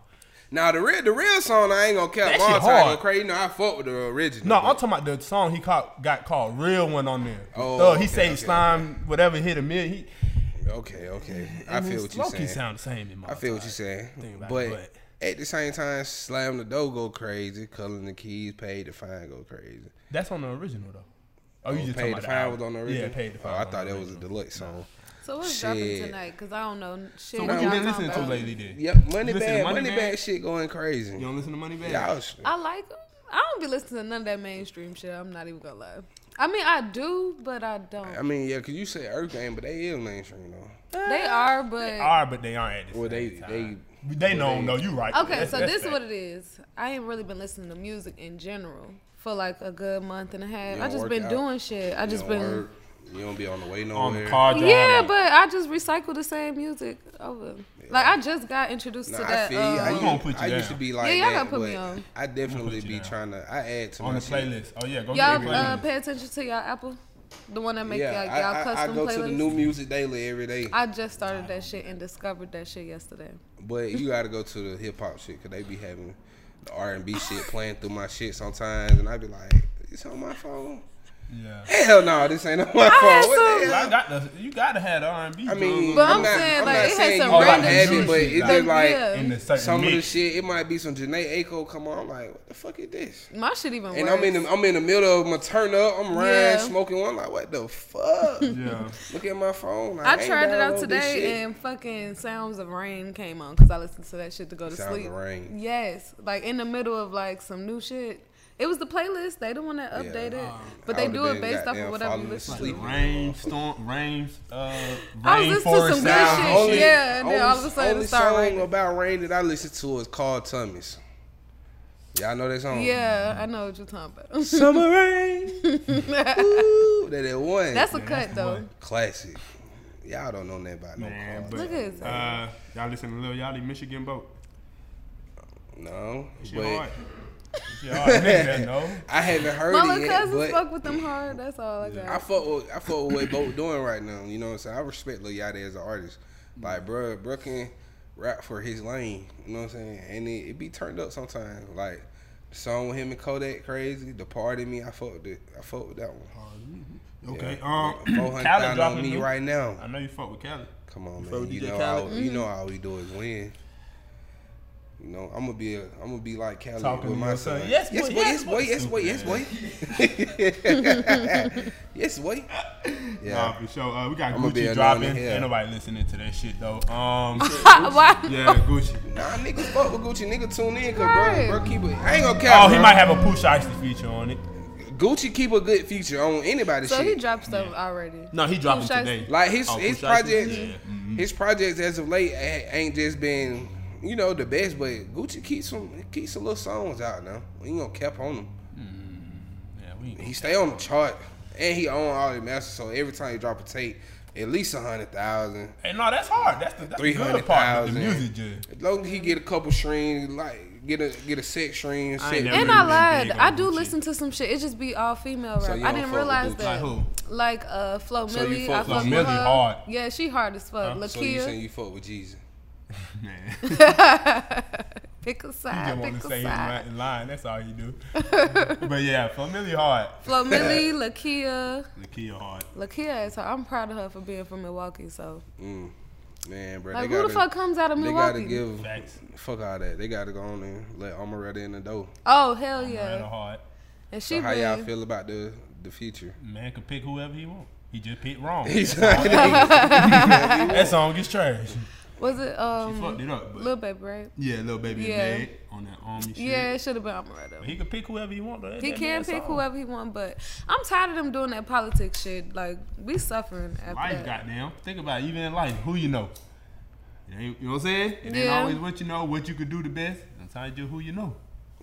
Now the real, the real song, I ain't gonna That count. shit Malta hard. crazy. You know, I fuck with the original. No, but- I'm talking about the song he caught, got called "Real One" on there. Oh, he okay, say okay, slime whatever hit a million. He, Okay, okay, I feel what you're low-key saying. sound the same in my I feel what you're saying, but, it, at the same time, Slam the Dough go crazy, Culling the Keys, Paid to Fine go crazy. That's on the original though. Oh, you oh, just Paid talking to about the Fine album. was on the original. Yeah, paid to Oh, fine. I thought that was a deluxe song. So what's dropping tonight? Cause I don't know shit. So what what you been talking listening to lately? Then Yep, Money You Bag, Money Moneybagg? Bag shit going crazy. you don't listen to Moneybagg. Y'all, sh- I like 'em. I don't be listening to none of that mainstream shit. I'm not even gonna lie. I mean, I do, but I don't. I mean, yeah, cause you say Earth Gang, but they is mainstream though. they are, but They are, but they aren't at the Well, they same they time. They know, no, you right. okay. That's- so that's this is what it is. I ain't really been listening to music in general for like a good month and a half. I just been out? doing shit. I you just been. work, you don't be on the way nowhere. on the car drive. Yeah, but I just recycle the same music over. Like I just got introduced Nah, to I that. feel you. I, uh, We used, gonna put you I used to be like Yeah, y'all that, gotta put me on. I definitely be down. trying to. I add to on my the shit. playlist. Oh yeah, go y'all get the uh, pay attention to y'all Apple, the one that make Yeah, y'all, y'all I, I custom go playlists. to the new music daily every day. I just started that shit and discovered that shit yesterday. But you gotta go to the hip hop shit because they be having the R and B shit playing through my shit sometimes, and I be like, "It's on my phone." Yeah. Hell no, this ain't on my had phone. What some- the Well, I got the. You gotta have the R and B. I mean, But I'm, I'm not, saying, I'm like, not it had saying some you gotta random have it, shit but like it's just like Yeah. in the certain some of the shit. It might be some Jhené Aiko come on. I'm like, what the fuck is this? My shit even And worse. I'm in the I'm in the middle of my turn up. I'm riding, Yeah. smoking one. Like, what the fuck? Yeah. Look at my phone. Like, I ain't tried it out download this shit. today and fucking Sounds of Rain came on because I listened to that shit to go to Sounds of sleep. Rain. Yes, like in the middle of like some new shit. It was the playlist. They the one that Yeah. updated, Uh, but they do it based off of whatever you falling listen asleep. to. Rain, storm, rains, uh, I was listening to rainforest some good sound. shit. Only, Yeah, and then only, all of a sudden it only started song raining. about rain that I listen to is called Tummies. Y'all know that song? Yeah, I know what you're talking about. Summer rain. Ooh, that that one. That's a Yeah, cut that's though. one. classic. Y'all don't know nothing about no Man, but, Look at his uh, y'all listen to Lil Yachty, Michigan boat. No, She but hard. She hard. Nigga that. I haven't heard My it little yet. cousins But fuck with them hard. That's all I got. I fuck with I fuck with what Boat doing right now. You know what I'm saying? I respect Lil Yachty as an artist. Like, bro, bro can rap for his lane. You know what I'm saying? And it, it be turned up sometimes. Like the song with him and Kodak, crazy. The part of me, I fuck with it. I fuck with that one. Okay. Yeah. Um, Four hundred Khaled thousand dropping on me new- right now. I know you fuck with Cali. Come on, fuck man. You DJ know, Khaled? all, you know all we do is win. You know, I'm gonna be a, I'm gonna be like Cali Talking with to my your son. son. Yes, yes, boy, boy, yes, yes, boy, boy. yes, boy, yes, boy. yes, boy. Yeah. Nah, for sure. Uh, we got I'ma Gucci dropping. nun in hell. Ain't nobody listening to that shit though. Um, Why? yeah, Gucci. Nah, niggas fuck with Gucci. Nigga tune in, cause Right. bro, bro keep it. I ain't gonna cap. Oh, he might have a Pooh Shiesty feature on it. Gucci keep a good feature on anybody's So he dropped stuff already. No, he dropping Shiesty. today. like his Oh, his projects, Yeah. Mhm. his projects as of late ain't just been you know the best, but Gucci keeps some keeps some little songs out now. We ain't gonna cap on him. Yeah, we. He stay on the chart and he own all the masters. So every time he drop a tape, at least a hundred thousand. And no, that's hard. That's the, that's the good 300,000. part. of The music, just. As long as he get a couple streams, like get a get a sex stream, I ain't And I been lied. I do Gucci. listen to some shit. It just be all female rap. you I didn't realize that. Like who? Like uh, Flo So you Millie. fuck I with fuck Flo with Millie her. hard. Yeah, she hard as fuck. So you saying you fuck with Jeezy? Man. pick a He side, just want to say his side. line, line. That's all you do. but yeah, familiar hard. Flo Milli, Lakeyah, Lakeyah hard. Lakeyah is her. I'm proud of her for being from Milwaukee. So, Mm. Man, bro, like, they who gotta, the fuck comes out of Milwaukee? they Milwaukee? gotta give Facts. fuck all that. They gotta go on and let Amaretta in the door. oh hell Rather yeah! hard. And she So how y'all feel about the the future? Man can pick whoever he want. He just picked wrong. He's that song gets trash. Was it She um fucked it up, but Lil Baby, right? yeah, little baby Yeah. mad on that army shit. Yeah, it should have been Amaretto. he could pick whoever he want. Though. That- He that can pick song. whoever he want, but I'm tired of them doing that politics shit. Like we suffering after Life, that. goddamn. Think about it, even in life, who you know. You know what I'm saying? It ain't always what you know, what you could do the best. Sometimes you who you know.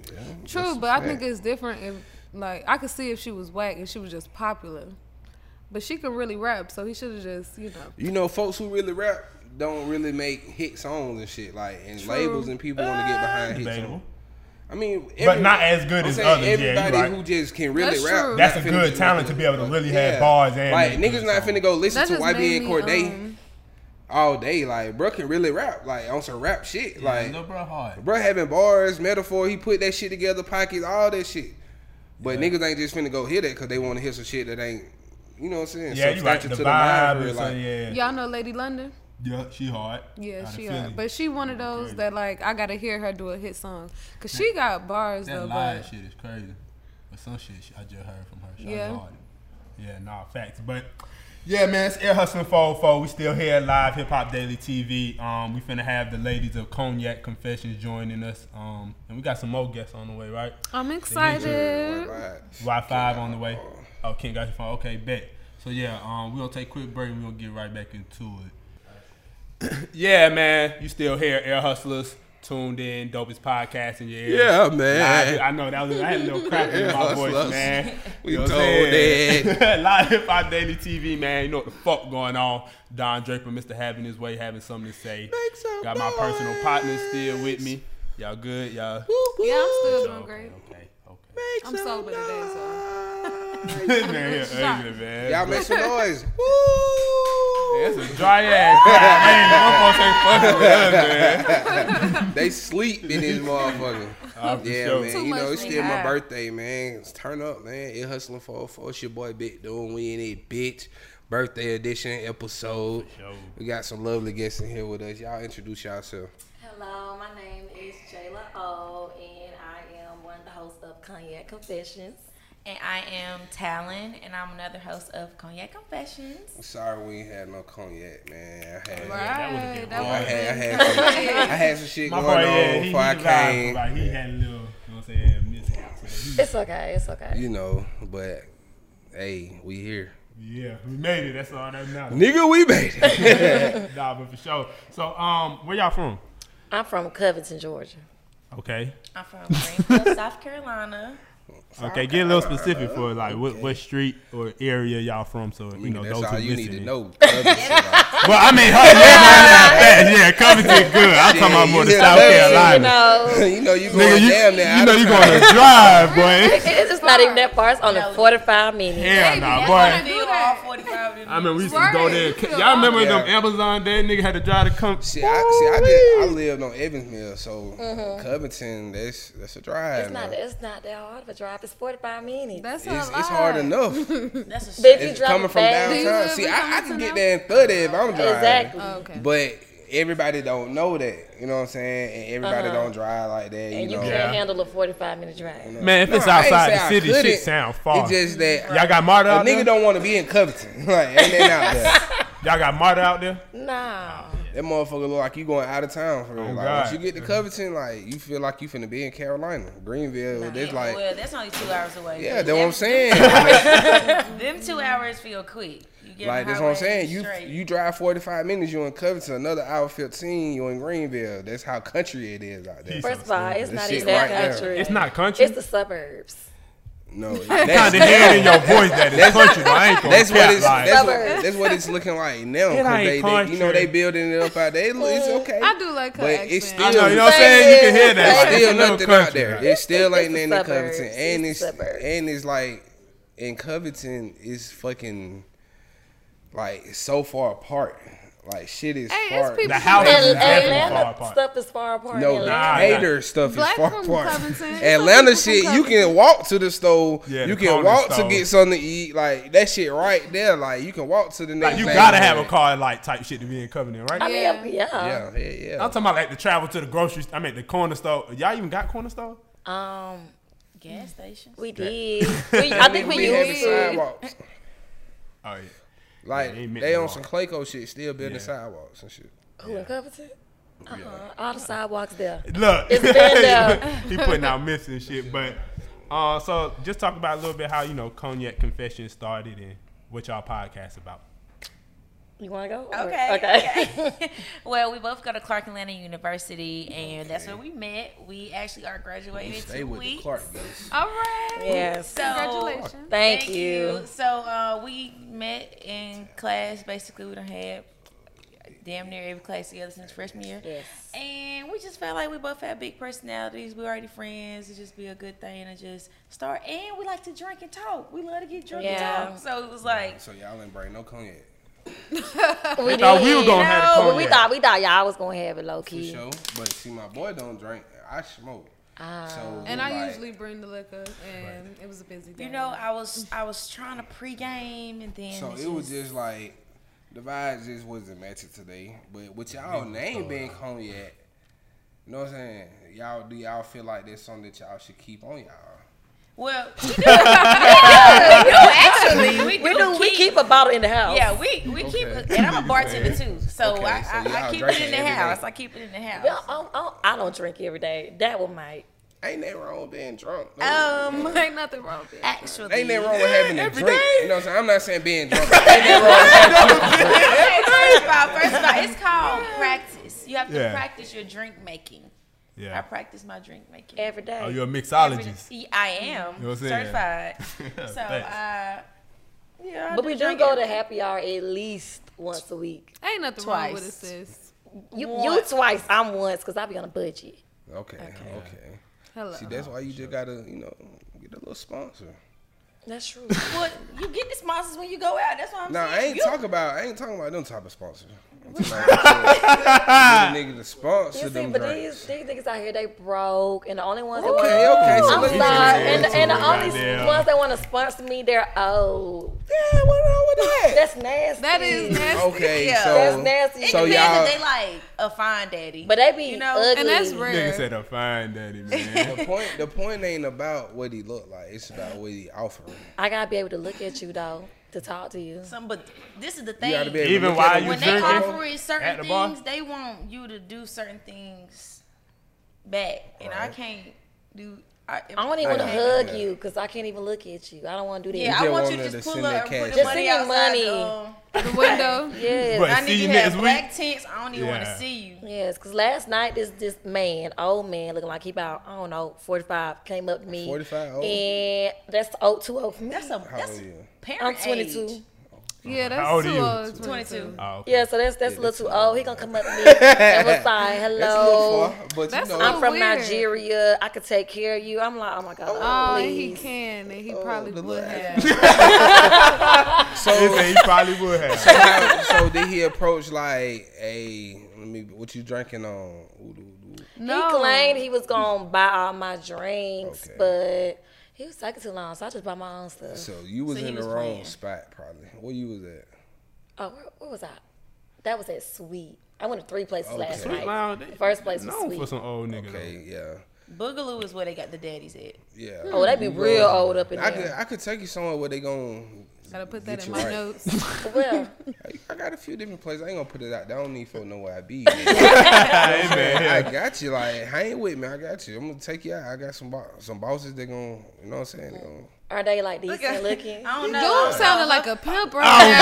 Yeah, True, That's but I think it's different if like I could see if she was whack and she was just popular. But she can really rap, so he should have just, you know. You know, folks who really rap don't really make hit songs and shit. Like, and True. labels and people want to get behind hit songs. I mean, But not as good I'm as saying others, yeah, Everybody right. who just can really That's rap. true. That's a good talent make to be able to really have bars and like niggas not finna go listen That to just YB and Corday um, all day. Like, bro can really rap. Like on some rap shit. Yeah, like, little bro hard. bro having bars, metaphor. He put that shit together, pockets, all that shit. But niggas ain't just finna go hear that because they want to hear some shit that ain't. You know what I'm saying? Yeah, you right. Substantial The to the mind, vibe or like, so, yeah. Y'all know Lady London? Yeah, she hard. Yeah, she Philly. are. But she one of those Crazy. that like I gotta hear her do a hit song. Cause she got bars That though, live but shit is crazy. But some shit I just heard from her. She Yeah. hard. Yeah, nah, facts. But yeah, man, it's Air Hustling 404. We still here live, Hip Hop Daily TV. Um, we finna have the ladies of Cognac Confessions joining us. Um, and we got some more guests on the way, right? I'm excited. vibes. Y5 on the way. Oh, King got your phone. Okay, bet. So yeah, um, we'll take a quick break and we'll get right back into it. yeah, man, you still here, Air Hustlers. Tuned in, dopest podcast in your ear. Yeah, man. Live- I know that was I had a little crack in Air my voice, man. We You know told saying? Live Hip Hop Daily TV, man. You know what the fuck going on? Don Draper, Mr. Having his way, having something to say. Make some Got my personal partner still with me. Y'all good? Y'all. Yeah, I'm still doing great. Okay, okay. I'm sober today, so man, you're ugly, man. Y'all make some noise. That's a dry ass. Man, them motherfuckers fucking with us, man. they sleep in this motherfucker. For Yeah, sure. man. Too you know, it's still my birthday, man. Let's turn up, man. It hustling for for it's your boy Big Doing. We in it, bitch. Birthday edition episode. sure. We got some lovely guests in here with us. Y'all introduce yourself. Hello, my name is Jayla O, Cognac Confessions. And I am Talon, and I'm another host of Cognac Confessions. Sorry we ain't had no cognac, man. I had, right. That I would've had, I had, some, I had some shit My going boy, yeah, on he, before I came. Like, he had a little, you know what I'm saying, mishap. So It's okay, it's okay. You know, but hey, we here. yeah, we made it. That's all that matters. Nigga, we made it. nah, but for sure. So, um, where y'all from? I'm from Covington, Georgia. Okay. I'm from Greenville, South Carolina. Okay, get a little specific for like what, what street or area y'all from, so you know That's those all who you need listening. to know. Covington, like, Well, I mean, her yeah, yeah, Covington good. I'm talking about more the you South know, You Carolina. know, you know you Nigga, going you, damn there. you know you town. going to drive, boy. it's not even that far. It's only 45 minutes. Hell nah, boy. I mean, we used to go there. Right. Y'all remember them Amazon day? Nigga had to drive to come. See, I, see, I, did, I lived on Evans Mill, so uh-huh. Covington, that's that's a drive. It's not, man. it's not that hard of a drive. It's 45 minutes. That's It's, a it's hard lot. enough. But if you It's coming from fast, Do you downtown. See, I, I can get there in 30 if I'm driving. Exactly. Oh, okay. But everybody don't know that. You know what I'm saying? And everybody Uh-huh. don't drive like that. You and you know? can't Yeah. handle a 45 minute drive. Man, if it's No, I ain't outside the city, couldn't. shit sound far. It's just that Y'all got MARTA a out nigga there? don't want to be in Covington. like, ain't that out there? Y'all got MARTA out there? Nah. That motherfucker look like you going out of town for real. Oh, like, God. once you get to Covington, like you feel like you finna be in Carolina, Greenville. That's like, well, that's only two hours away. yeah, that's what I'm saying. Them two hours feel quick. You get like that's what I'm saying. You straight. you drive 45 minutes, you in Covington. Another hour 15, you in Greenville. That's how country it is out there. First of all, it's not even that right there. country. It's not country. It's the suburbs. No, kind that's, of hear in your voice that it's country, I ain't gonna that's what it's like, that's what, Suburbs. that's what it's looking like now. It 'cause they, they, you know, they building it up out there. It, it's mm. okay. I do like her But accent. it's still, I know, you know what I'm saying? You can hear that. It's it's still a little nothing out country. there. It still It's ain't the in the. Covington, and It's it's and it's like in Covington is fucking like so far apart. Like shit is Hey, far. people The house from is And definitely far Atlanta apart. stuff is far apart. No, in the Nah, Atlanta. stuff Black is far apart. Atlanta people from shit, you can walk to the store. Yeah, you the can walk store. to get something to eat. Like that shit right there. Like you can walk to the next. Like you gotta neighborhood. have a car like type shit to be in Covington, right? I mean, Yeah. yeah. Yeah, yeah, yeah. I'm talking about like the travel to the grocery. I mean the corner store. Y'all even got corner store? Um, gas stations. we did. We, I think we be having used to. sidewalks. Oh yeah. Like Yeah, they meant they to on walk. some Clayco shit, still building Yeah. sidewalks and shit. Who in Covington? Uh-huh. All the sidewalks there. Look, It's been there. he putting out myths and shit. But uh, so just talk about a little bit how you know cognac confession started and what y'all podcast about. You want to go? Or- Okay. Okay. okay. well, we both go to Clark Atlanta University, and that's where we met. We actually are graduating in Stay two with the weeks. Clark days. All right. yes. So, Congratulations. Thank, you. So uh, we met in class. Basically, we done had damn near every class together since freshman year. Yes. And we just felt like we both had big personalities. We were already friends. It just be a good thing to just start. And we like to drink and talk. We love to get drunk Yeah. and talk. So it was like, So y'all ain't bring no cognac We thought we were gonna have the No, but we thought we thought y'all was gonna have it low key. for sure. But see, my boy don't drink. I smoke. Ah. So And I like, usually bring the liquor, and it was a busy day. you know, I was I was trying to pregame, and then So it was just like the vibes just wasn't matching today. But with y'all name being cognac, you know what I'm saying? Y'all do y'all feel like there's something that y'all should keep on y'all? Well, we do. yeah, we do actually. We do, We do. We keep a bottle in the house. Yeah, we we keep, Okay. and I'm a bartender too, so Okay, I, so I, I keep it in the every day. house. I keep it in the house. Well, I, don't- I, don't- drink every day. That one might. Ain't nothing wrong with being drunk. though. Um, ain't nothing wrong with it. actually, Ain't nothing wrong with having a drink. You know what I'm saying? I'm not saying being drunk. Ain't nothing wrong with having Okay, first of all, first of all, it's called practice. You have to Yeah. practice your drink making. I practice my drink making. Every day. Oh, you're a Every- mixologist. Yeah, I am You know what I'm saying? certified. so, Thanks. uh, yeah, I but we do go to happy hour at least once a week. Ain't nothing wrong with it, Twice. sis. You, you twice. I'm once because I be on a budget. Okay, okay. Hello. See, that's why you just gotta, you know, get a little sponsor. That's true. Well, you get the sponsors when you go out. That's what I'm Nah, saying. I ain't You- talking about, I ain't talking about them type of sponsors. I'm talking about the nigga to sponsor You see, them but drinks. these, these niggas out here, they broke, and the only ones that Okay, want okay, so I'm let's sorry, get and, into and the it. only Goddamn. ones that want to sponsor me, they're old. Yeah, what wrong with that? That's nasty. That is nasty. Okay, Yeah. so That's nasty. It so depends y'all, if they like a fine daddy. But they be You know, ugly. And that's Nigga rare. said a fine daddy, man. the point the point ain't about what he look like. It's about what he offering. I gotta be able to look at you though to talk to you. Some, but this is the thing. gotta be Even while you when they drinking? your- offer it certain the bar? things, they want you to do certain things back, and I can't do. I, I don't even want to hug Yeah. you because I can't even look at you. I don't want to do that. Yeah, I want want you to just pull up that and put the Just money send me outside money. the, The window. yes. But I need you you to have week. black tints. I don't even want to see you. Yes, because last night this this man, old man, looking like he about I don't know, forty five, came up to me. 45 old? and that's old too old for me. That's a How that's old you? parent I'm twenty two. age. two. Yeah, that's How old are too you? old. 22. Oh, okay. Yeah, so that's that's a little too old. He gonna come up to me and was like, That's a little "Hello, far, but That's you know, I'm from weird. Nigeria. I could take care of you." I'm like, "Oh my god, Oh, oh he please." can, and he oh, probably the would little have. so He said he probably would have. how, so did he approach like, hey, let me, what you drinking on? Ooh, ooh, ooh. No. He claimed he was gonna buy all my drinks, Okay. but he was taking too long, so I just bought my own stuff. So you was So he in was the wrong playing. spot, probably. Where you was at? Oh, where, where was I? That was at Sweet. I went to three places last Okay. night. Lounge, first place was known for some old niggas. Okay, yeah, Boogaloo is where they got the daddies at. yeah. Oh, they be real old up in I could, there. I could take you somewhere where they gon' Gotta put that in my right. notes. Well, I got a few different places. I ain't gonna put it out. there. I don't need for know where I be. Hey, man. I got you. Like, hang with me. I got you. I'm gonna take you out. I got some bo- some bosses. They gon' you know what I'm saying? They gon' are they like decent looking? I don't know. Dude sounded like a pimp right Oh, now.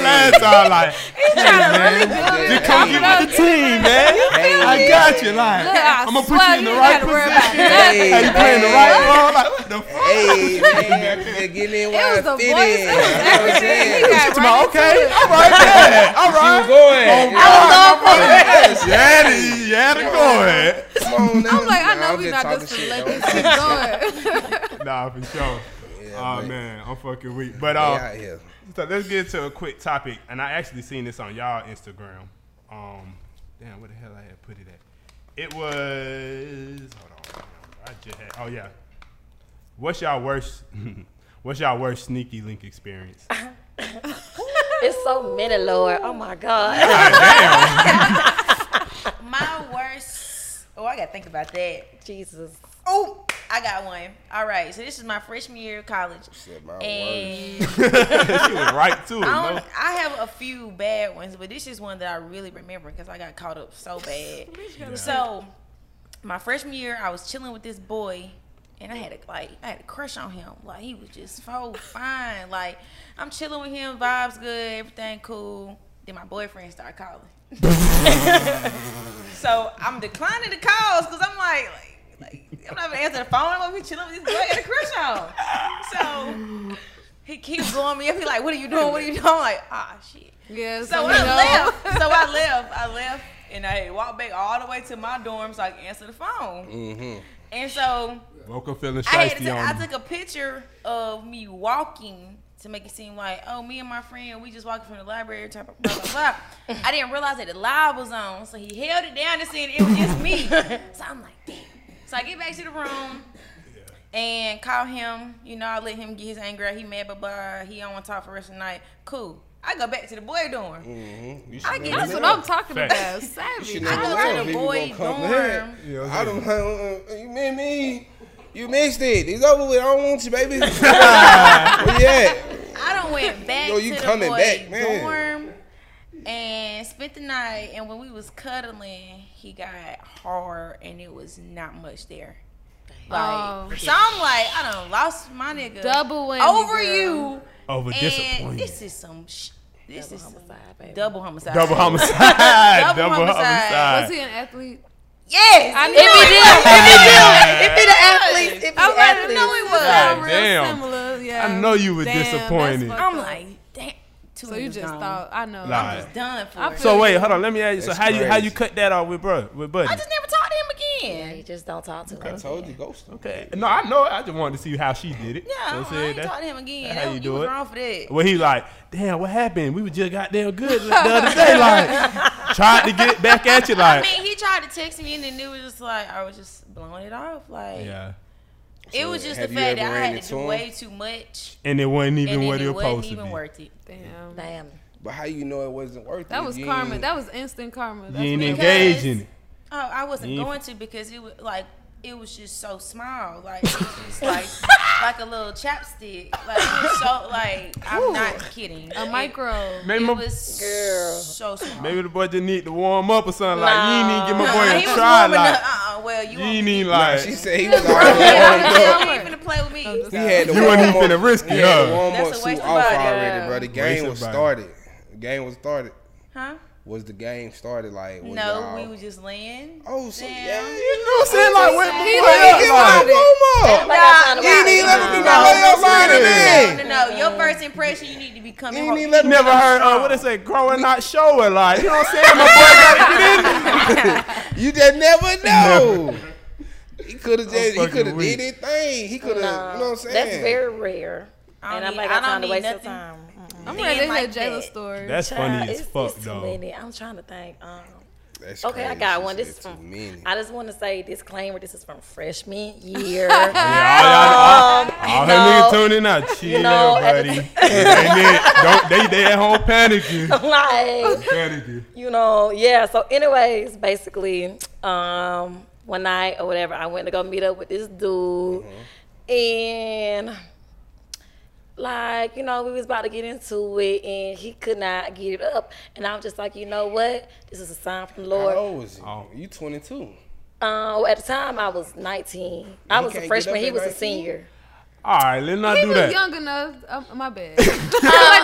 Last time, like, hey, man, just come get with the team, man. I got you, like, Look, I I'm gonna put you in the you right gotta worry about position. nothing. Hey, you playing the right role? Like, what the fuck? Hey, man, man, get in It was I the fit voice. in. It was You know what I'm everything. He got Come on, right okay, into it. all right, man, all You right. going? Yes, you had it, you had it going. Come on now. I'm like, I know we just not just gonna let this keep going. Nah, for sure. Yeah, Oh man, I'm fucking weak. But uh, out here. so let's get to a quick topic, and I actually seen this on y'all Instagram. Um, damn, where the hell I had put it at? It was. Hold on, I just had. Oh yeah. What's y'all worst? what's y'all worst sneaky link experience? It's so many, Lord. Oh my God. My worst. Oh, I gotta think about that. Jesus. Oh, I got one. All right, so this is my freshman year of college, Said my and she was right to it. I, No? I have a few bad ones, but this is one that I really remember because I got caught up so bad. So, my freshman year, I was chilling with this boy, and I had a like I had a crush on him. Like he was just so fine. Like I'm chilling with him, vibes good, everything cool. Then my boyfriend started calling. so I'm declining the calls because I'm like, like, like I'm not gonna answer the phone. I'm gonna be chilling with this boy I got a crush on. So he keeps blowing me up. He like, what are you doing? What are you doing? I'm like, ah, shit. Yeah, So so I you know. left. So I left. I left, and I walked back all the way to my dorm so I could answer the phone. Mm-hmm. And so Woke up feeling I had to, I on you. took a picture of me walking to make it seem like, oh, me and my friend, we just walking from the library, type of blah blah blah. I didn't realize that the live was on, so he held it down and said it was just me. so I'm like, damn. So I get back to the room. And call him, you know, I let him get his anger out. He mad, blah, blah. He don't want to talk for the rest of the night. Cool. I go back to the boy dorm. Mm-hmm. I get- never That's what. I'm talking Facts. about. You Savage. I go to the boy gonna come ahead. dorm. You I don't. saying? Uh, you mean me? You missed it. It's over with. I don't want you, baby. Where you at? I don't went back Yo, you to the coming boy back, man. dorm and spent the night. And when we was cuddling, he got hard, and it was not much there. Like, Oh. so I'm like, I done lost my nigga Double whammy, over girl. you, Over and disappointment. this is some. Sh- this is some homicide, baby. double homicide. Double homicide. Double Double homicide. homicide. Was he an athlete? Yes, I if knew he it. did, if he the athlete, if he I the wanted to athlete, know he was. God real damn. similar. Yeah. I know you were Damn, disappointed. I'm like, damn. Two So you niggas just gone. thought I know. Nah. I'm just done for I it. So wait, hold on. Let me ask you. So That's how you how you cut that off with bro with Buddy? I just never talked to him Yeah, again. you just don't talk to I him. told you, ghost. him. Okay. No, I know. I just wanted to see how she did it. Yeah, So I, said I ain't that- talked to him again. that's how you you do was it. wrong for that. Well, he like, damn, what happened? We were just goddamn good the other day. Like, tried to get back at you. Like, I Like, mean, he tried to text me, and then it was just like I was just blowing it off. Like yeah. it So was just the fact that I had to do way too much, And it wasn't even and then what it it was wasn't supposed to even be. worth it. Damn. Damn. But how you know it wasn't worth it? That was karma. That was instant karma. That's You ain't what it engaged was. in it. Oh, I wasn't going to because it was like it was just so small, like it was just like like a little chapstick. Like it so like I'm not kidding. A micro. Maybe, It my, was Girl. so small. maybe the boy just need to warm up or something. Like, you ain't to give my boy he a was try. warming Like, up. Uh-uh, well, you, you want ain't me- even Nah, like, she said he was already Yeah, warmed you up. ain't finna play with me. He had the You wasn't even up- finna risk it, He the huh? warm up a suit off body. already, bro. The game of was body. started. The game was started. Huh? Was the game started like? No, y'all- we was just laying. Oh, so Damn. yeah. you know what I'm saying? Like, wait, my He boy didn't up, get like, started. Warm up. Like I'm trying to ain't even let me do no No, layup line no, no, no. Your first impression, you need to be coming You home. ain't even let me. Never heard uh, what they say, growing not showing. Like, you know what I'm saying? My boy gotta get in. You just never know. He could have just he could have did his thing. He could have, No, you know what I'm saying? That's very rare. And I'm like, I I'm don't trying to need waste your nothing. I'm Being ready to like hear Jayla's story. That's Child, funny as it's, fuck, it's too though. many. I'm trying to think. Um, That's okay, I got one. This is from. too many. I just want to say disclaimer. This is from freshman year. Yeah, all, y'all, all, all her know- niggas tuning out. Chill, know, buddy. the- It ain't it. Don't they they at home panicking. like, panicking. you know, yeah. So, anyways, basically, um, one night or whatever, I went to go meet up with this dude, and like, you know, we was about to get into it, and he could not get it up, and i'm just like, you know what, this is a sign from the How Lord. old was he? Oh. You 22. Uh, at the time, I was 19. I was a freshman. He at was a senior. All right, let's not He do was that. young enough. Um, my bad. like,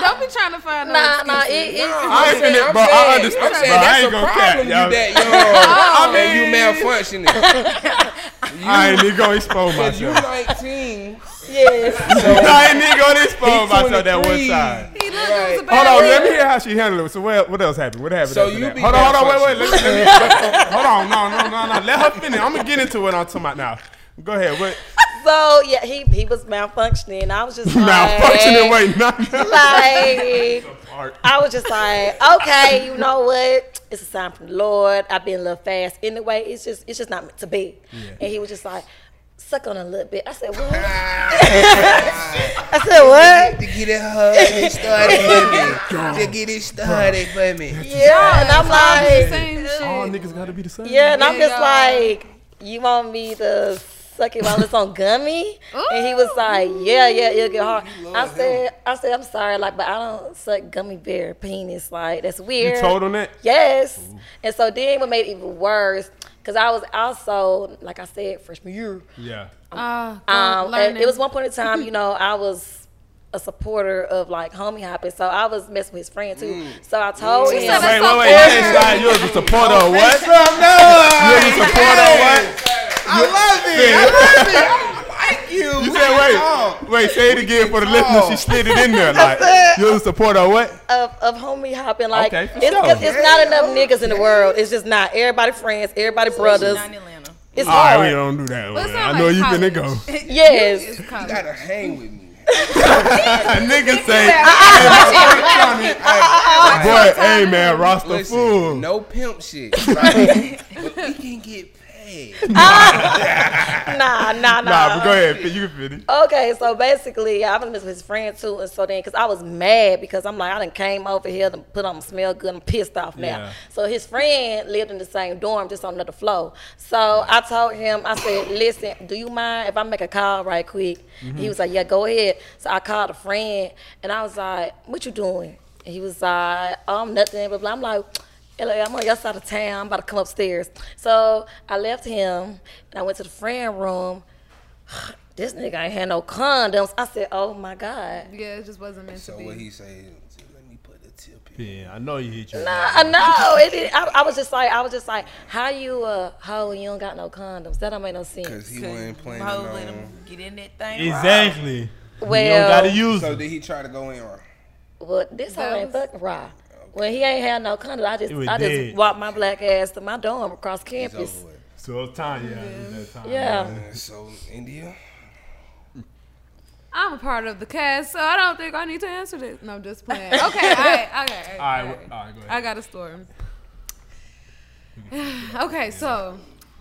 don't be trying to find no Nah, nah, excuses. it, it, I ain't saying- finna, I'm bro. I understand. I'm saying bro, I that's ain't a gonna problem. cap, You that young I and you mean- malfunctioning. I ain't even gonna expose Cause you myself. 19. Yes. I ain't even gonna expose He myself that one 23. time. He looked Right. was a Hold on, let me hear how she handled it. So what, what else happened? What happened? So after you that? be hold on, hold on, wait, wait. Let, malfunctioning. me- let me, hold on, no, no, no, no. Let her finish. I'm gonna get into what I'm talking about now. Go ahead. What So yeah, he he was malfunctioning. I was just like, malfunctioning? Wait, not Like I was just like, okay, you know what? It's a sign from the Lord. I've been a little fast anyway. It's just it's just not meant to be. And he was just like, suck on a little bit. I said, what? I said, what? To get it hard started for me. To get it started for me. Yeah, and I'm like, Same shit. All niggas gotta be the same. yeah, and I'm just like, you want me to suck it while it's on gummy? And he was like, yeah, yeah, it'll get hard. I said, I said, I'm sorry, like, but I don't suck gummy bear penis. Like, that's weird. You told him that? Yes. And so then what made it even worse, because I was also, like I said, freshman year. Yeah. Uh, Um, and it was one point in time, you know, I was a supporter of like homie hopping, so I was messing with his friend too. So I told She him, said Wait, wait, wait. so You ain't slide. You was a supporter of what? You was a supporter of what? I love it. I love it. I like you. You said, wait, wait, say it again for the listeners. She slid it in there. Like, you was a supporter of what? of, of homie hopping, like Okay, for it's, sure. it's, it's not enough niggas in the world. It's just not. Everybody friends, everybody brothers. Not in Atlanta. It's All right, we don't do that. But it's man. I know like you finna go. Yes. You gotta hang with me. A nigga say, boy, hey man, roster Listen, fool. no pimp shit, right? but we can get paid. Ah! Nah, nah, nah. Nah, but go ahead. You can finish. Okay, so basically, I was with his friend too, and so then, cause I was mad because I'm like, I done came over here to put on smell good. I'm pissed off now. Yeah. So his friend lived in the same dorm, just on another floor. So I told him, I said, listen, do you mind if I make a call right quick? Mm-hmm. He was like, yeah, go ahead. So I called a friend, and I was like, what you doing? And he was like, oh, I'm nothing, blah blah. I'm like. LA, I'm on your side of town. I'm about to come upstairs. So I left him and I went to the friend room this nigga ain't had no condoms. I said, oh my God. Yeah, it just wasn't meant So to be. So what he say? Let me put a tip in. Yeah, I know you hit you. Nah, no, it didn't. I, I was just like, I was just like, how you uh, hoe and you don't got no condoms? That don't make no sense. Cause sense. he wasn't playing Mo let him get in that thing. Exactly. Well, You don't gotta use So it. did he try to go in? Or? well, this hoe That ain't fucking raw. When he ain't had no condoms, I just, It was I just dead. walked my black ass to my dorm across campus. So it's time, yeah. it's that time. Yeah. Uh, So India. I'm a part of the cast, so I don't think I need to answer this. No, I'm just playing. Okay, all right, okay. All right, all all right, go ahead. I got a story. okay, so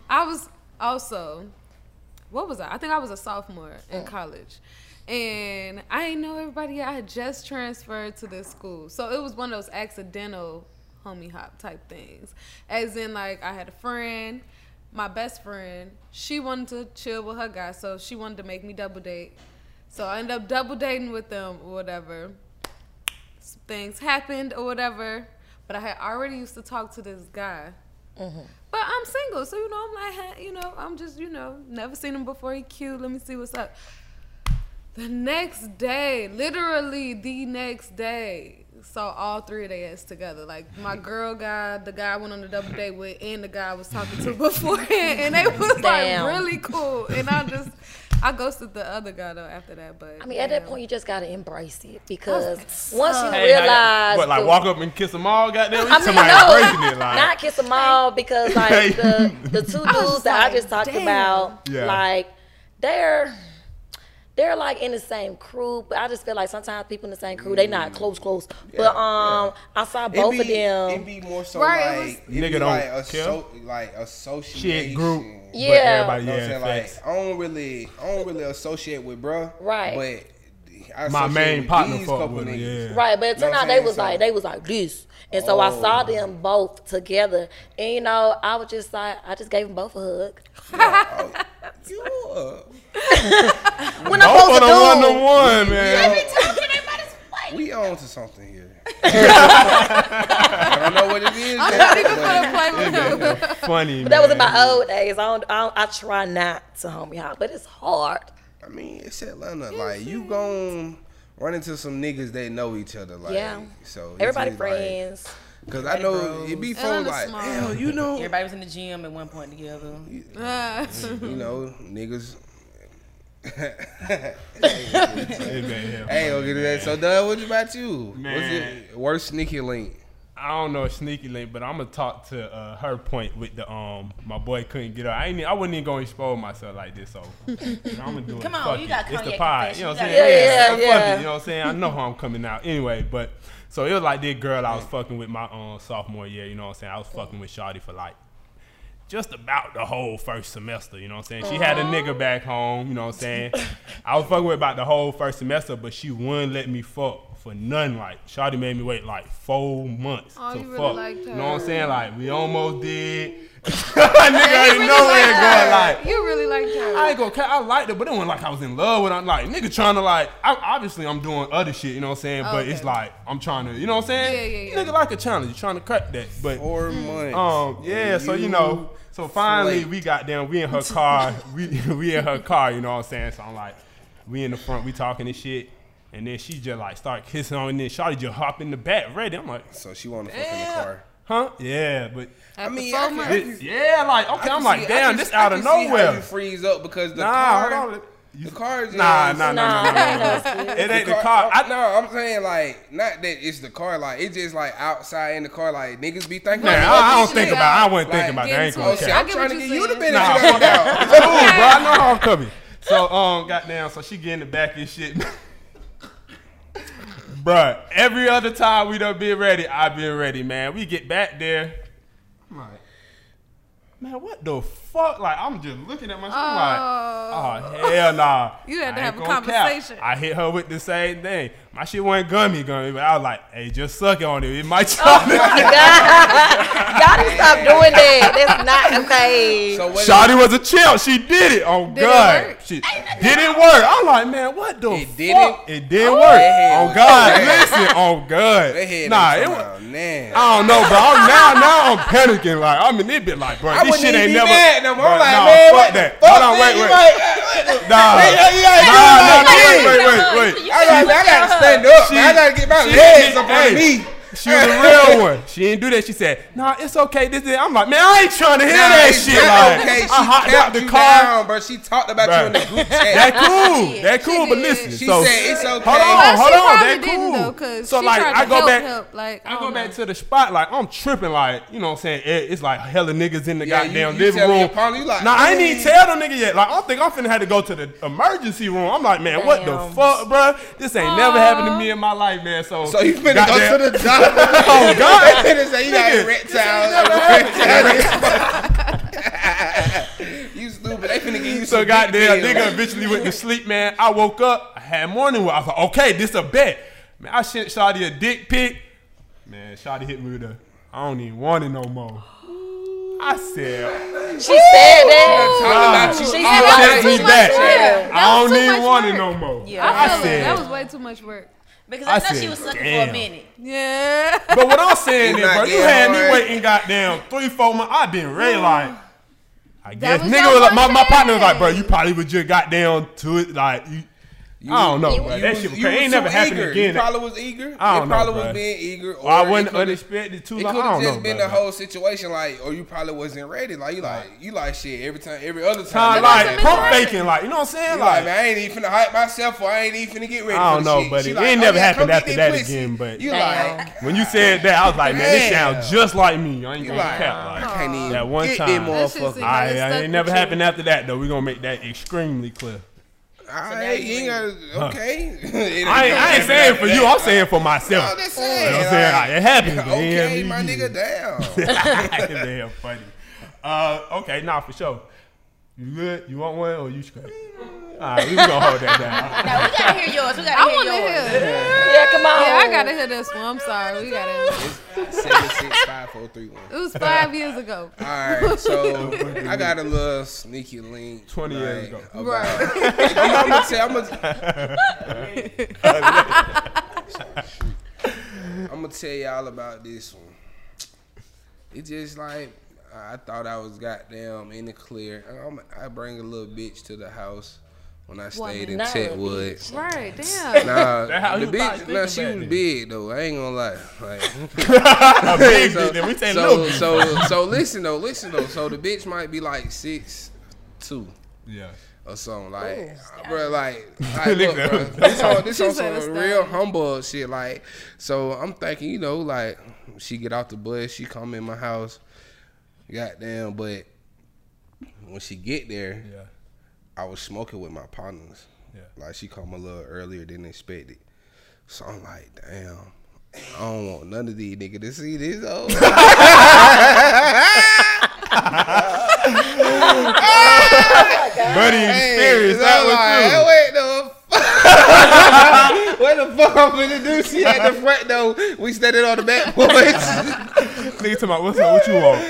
I was also, what was I? I think I was a sophomore in college. And I didn't know everybody. I had just transferred to this school. So it was one of those accidental homie hop type things. As in, like, I had a friend, my best friend, she wanted to chill with her guy. So she wanted to make me double date. So I ended up double dating with them or whatever some things happened or whatever. But I had already used to talk to this guy. Mm-hmm. But I'm single, so you know, I'm like, you know, I'm just, you know, never seen him before. He cute. Let me see what's up. The next day, literally the next day, saw all three of their ass together. Like my girl guy, the guy I went on the double date with, and the guy I was talking to beforehand, and they was Damn. like really cool. And I just, I ghosted the other guy though after that. But I mean, at that point, you just gotta embrace it because That's once you Hey, realize, what, like the- walk up and kiss them all? Goddamn, you I mean, no, it, like. not kiss them all because like the the two dudes just that I just talked damn. about, Yeah. like they're they're like in the same crew, but I just feel like sometimes people in the same crew they not close close. But um, I saw both be, of them. It be more so Right, it like was- it Nigga be don't like care. asso- like association. Shit group. But Yeah. everybody, You know what yeah, I'm saying? Like I don't really, I don't really associate with bruh. Right. But I My main with partner these fuck couple with niggas. yeah. Right, but it Know turned out they was So- like they was like this, and so I saw Oh. them both together, and you know I was just like I just gave them both a hug. You, uh, When I'm Both of supposed to them one to do, one, man. we on to something here. I don't know what it is. yet, but- Play with him. Funny, but that was in my old days. I don't, I, don't, I try not to homie hop, but it's hard. I mean, it's Atlanta. Like you gon' run into some niggas that know each other. Like Yeah. so Everybody just, like- friends. Cause I know it be fun Atlanta's like, small. hell, you know, Everybody was in the gym at one point together. You know, niggas. Hey, man, Hey, okay, that. So, Doug, what about you? What's your worst sneaky link? I don't know a sneaky link, but I'm gonna talk to uh, her point with the um my boy couldn't get her. I ain't I wasn't even gonna expose myself like this, so I'm gonna do it. Come on, Fuck you it. got It's the cognac pod. You know what I'm saying? You gotta- so Yeah, yeah. it. You know what I'm saying? I know how I'm coming out anyway, but so it was like this girl I was fucking with my um sophomore year. You know what I'm saying? I was fucking with Shawty for like just about the whole first semester, you know what I'm saying? She had a nigga back home, you know what I'm saying? I was fucking with about the whole first semester, but she wouldn't let me fuck for none. Like, Shawty made me wait like four months Oh, to you really fuck. liked You know what I'm saying? Like, we almost did. nigga ain't really nowhere liked going her. like. you really liked her. I ain't gonna. ca- I liked it, but it wasn't like I was in love with her. I'm like nigga trying to like. I, obviously, I'm doing other shit. You know what I'm saying? But it's like I'm trying to. You know what I'm saying? Yeah, yeah, yeah. Nigga like a challenge. You trying to cut that, but Four months. um, yeah. So you know. So finally, slay. we got down. We in her car. we we in her car. You know what I'm saying? So I'm like, we in the front. We talking this shit. And then she just like start kissing on, and then Shawty just hop in the back ready. I'm like, So she want to fuck in the car. huh? Yeah, but I mean, four I can- yeah, like okay, I I'm like, see- damn, can- this I out of can see how nowhere. you freeze up because the Nah, car, hold on. You- the car is Nah, nah, nah, nah, nah, nah. It ain't the car. I, I, no, I'm saying like not that it's the car. Like it's just like outside in the car. Like niggas be thinking. man, like, I, I don't think about. it. I wasn't Like, thinking about that. I ain't getting gonna to it. shit! cap. I'm trying to you're you the saying. benefit Nah, of the doubt. Cool, bro. I know how I'm coming. So um, goddamn. So she get in the back and shit. Bruh, every other time we done been ready, I been ready, man. We get back there. I'm like, man, what the fuck? Like, I'm just looking at my shit like, oh. oh, hell nah. You had to have a gonna cap. conversation. I hit her with the same thing. My shit wasn't gummy, gummy, but I was like, hey, just suck it on it. It might oh try Y'all need to stop doing that. That's not okay. So what? Shawty was a champ. She did it. Oh Did it God. work? She didn't work. I'm like, man, what the It fuck? didn't? It didn't oh, work. That head On was God. Listen, Oh God. That head Nah, it come was. man. I don't know, bro. I'm, now, now I'm panicking. Like, I mean, it been like, bro, I this shit ain't never. mad no more. I'm like, nah, man, fuck what that. fuck, Hold on, wait, wait. like, Nah, you gotta nah, nah, wait, wait, wait. I man, I gotta stand up. She- man. I gotta get my she- legs up on me. She was a real one. She didn't do that. She said, "Nah, it's okay." This is. I'm like, man, I ain't trying to hear Nah, that shit. Like, okay. She I hopped kept out the car. down, bro. She talked about you Bruh. in the group chat. That cool. That cool. But listen, She so said it's okay. hold on, But hold on. probably That didn't, cool. though, 'cause so she like, tried I go help, back. help, like, I I go don't back to the spot. Like I'm tripping. Like you know what I'm saying. It, it's like hella niggas in the Yeah, goddamn you living room. your partner, like, nah, I ain't even tell them nigga yet. Like I think I'm finna have to go to the emergency room. I'm like, man, what the fuck, bro? This ain't never happened to me in my life, man. So So you finna goddamn- go to the doctor? Oh God. They finna say you got Nigga, erectile. you stupid. They finna give you So some goddamn big nigga pills. eventually went to sleep, man. I woke up, I had morning with I was like, okay, this a bet. Man, I sent Shawty a dick pic. Man, Shawty hit me with a, I don't even want it no more. I said, She said that. Talking about you She said that. me too much work. I don't even want it no more. Yeah. I feel I it. said- That was way too much work. Because I I, know said, she was sucking for a minute. Yeah. But what I'm saying is, bro, you getting had me waiting goddamn three, four months. I been ready mm. like. I guess was nigga was like, my, my partner was like, bro, you probably was just got down to it, like you. I don't know, bro. That was- shit was you crazy. Ain't never too happened eager. again. You probably was eager. I don't it know, probably bro. was being eager. Or, Or I wasn't coulda- unexpected too It long. could have just know, been bro. the whole situation, like, or you probably wasn't ready. Like you like you like shit every time, every other time. Time you like like, pump right. faking, like you know what I'm saying? Like, Like, man, I ain't even finna hype myself, or I ain't even finna get ready. I don't for know, shit. buddy. She It like, ain't oh, never yeah, happened after that again, but- you like, when you said that, I was like, man, this sounds just like me. I ain't gonna cap. I Like, can't even that one time. them That shit motherfuckers. seem I, I ain't never happened after that though. We gonna make that extremely clear. All right, you ain't gotta. Okay. It I ain't, I ain't saying for you. I'm saying for myself. I'm just You know what I'm saying? Like, it happens. but it ain't Okay, happened my to you. nigga, down. Damn funny. Uh, okay, nah, for sure. You good? You want one or you straight? All right, we gonna hold that down. No, we gotta hear yours. We I gotta want to hear hear. yours. Yeah, come on. Yeah, I gotta hear this one. I'm sorry. We gotta. Seven six five four three one. It was five years ago. All right, so I got a little sneaky link. 20 years ago. About, Right. I'm, I'm gonna tell. I'm gonna, I'm gonna tell y'all about this one. It just like I thought I was goddamn in the clear. I'm, I bring a little bitch to the house when I stayed in not a Chetwood. Right. Damn. Nah, That how the you thought bitch, nah, she was then. big though. I ain't gonna lie. Like, A big so, bitch, we say so, little bitch. so, so listen though, listen though. So the bitch might be like six, two Yeah. or something. Like, uh, bro, like, like look, Look bro, this on this She on some a real humble shit. Like, so I'm thinking, you know, like she get off the bus, she come in my house, goddamn. But when she get there, Yeah. I was smoking with my partners. Yeah. Like she come a little earlier than expected. So I'm like, damn. I don't want none of these niggas to see this. Oh, Buddy experience. so That I'm was like, wait the fuck. what the fuck I'm finna do? She at the front though. We standing on the back porch. Nigga talking about what's up? What you want?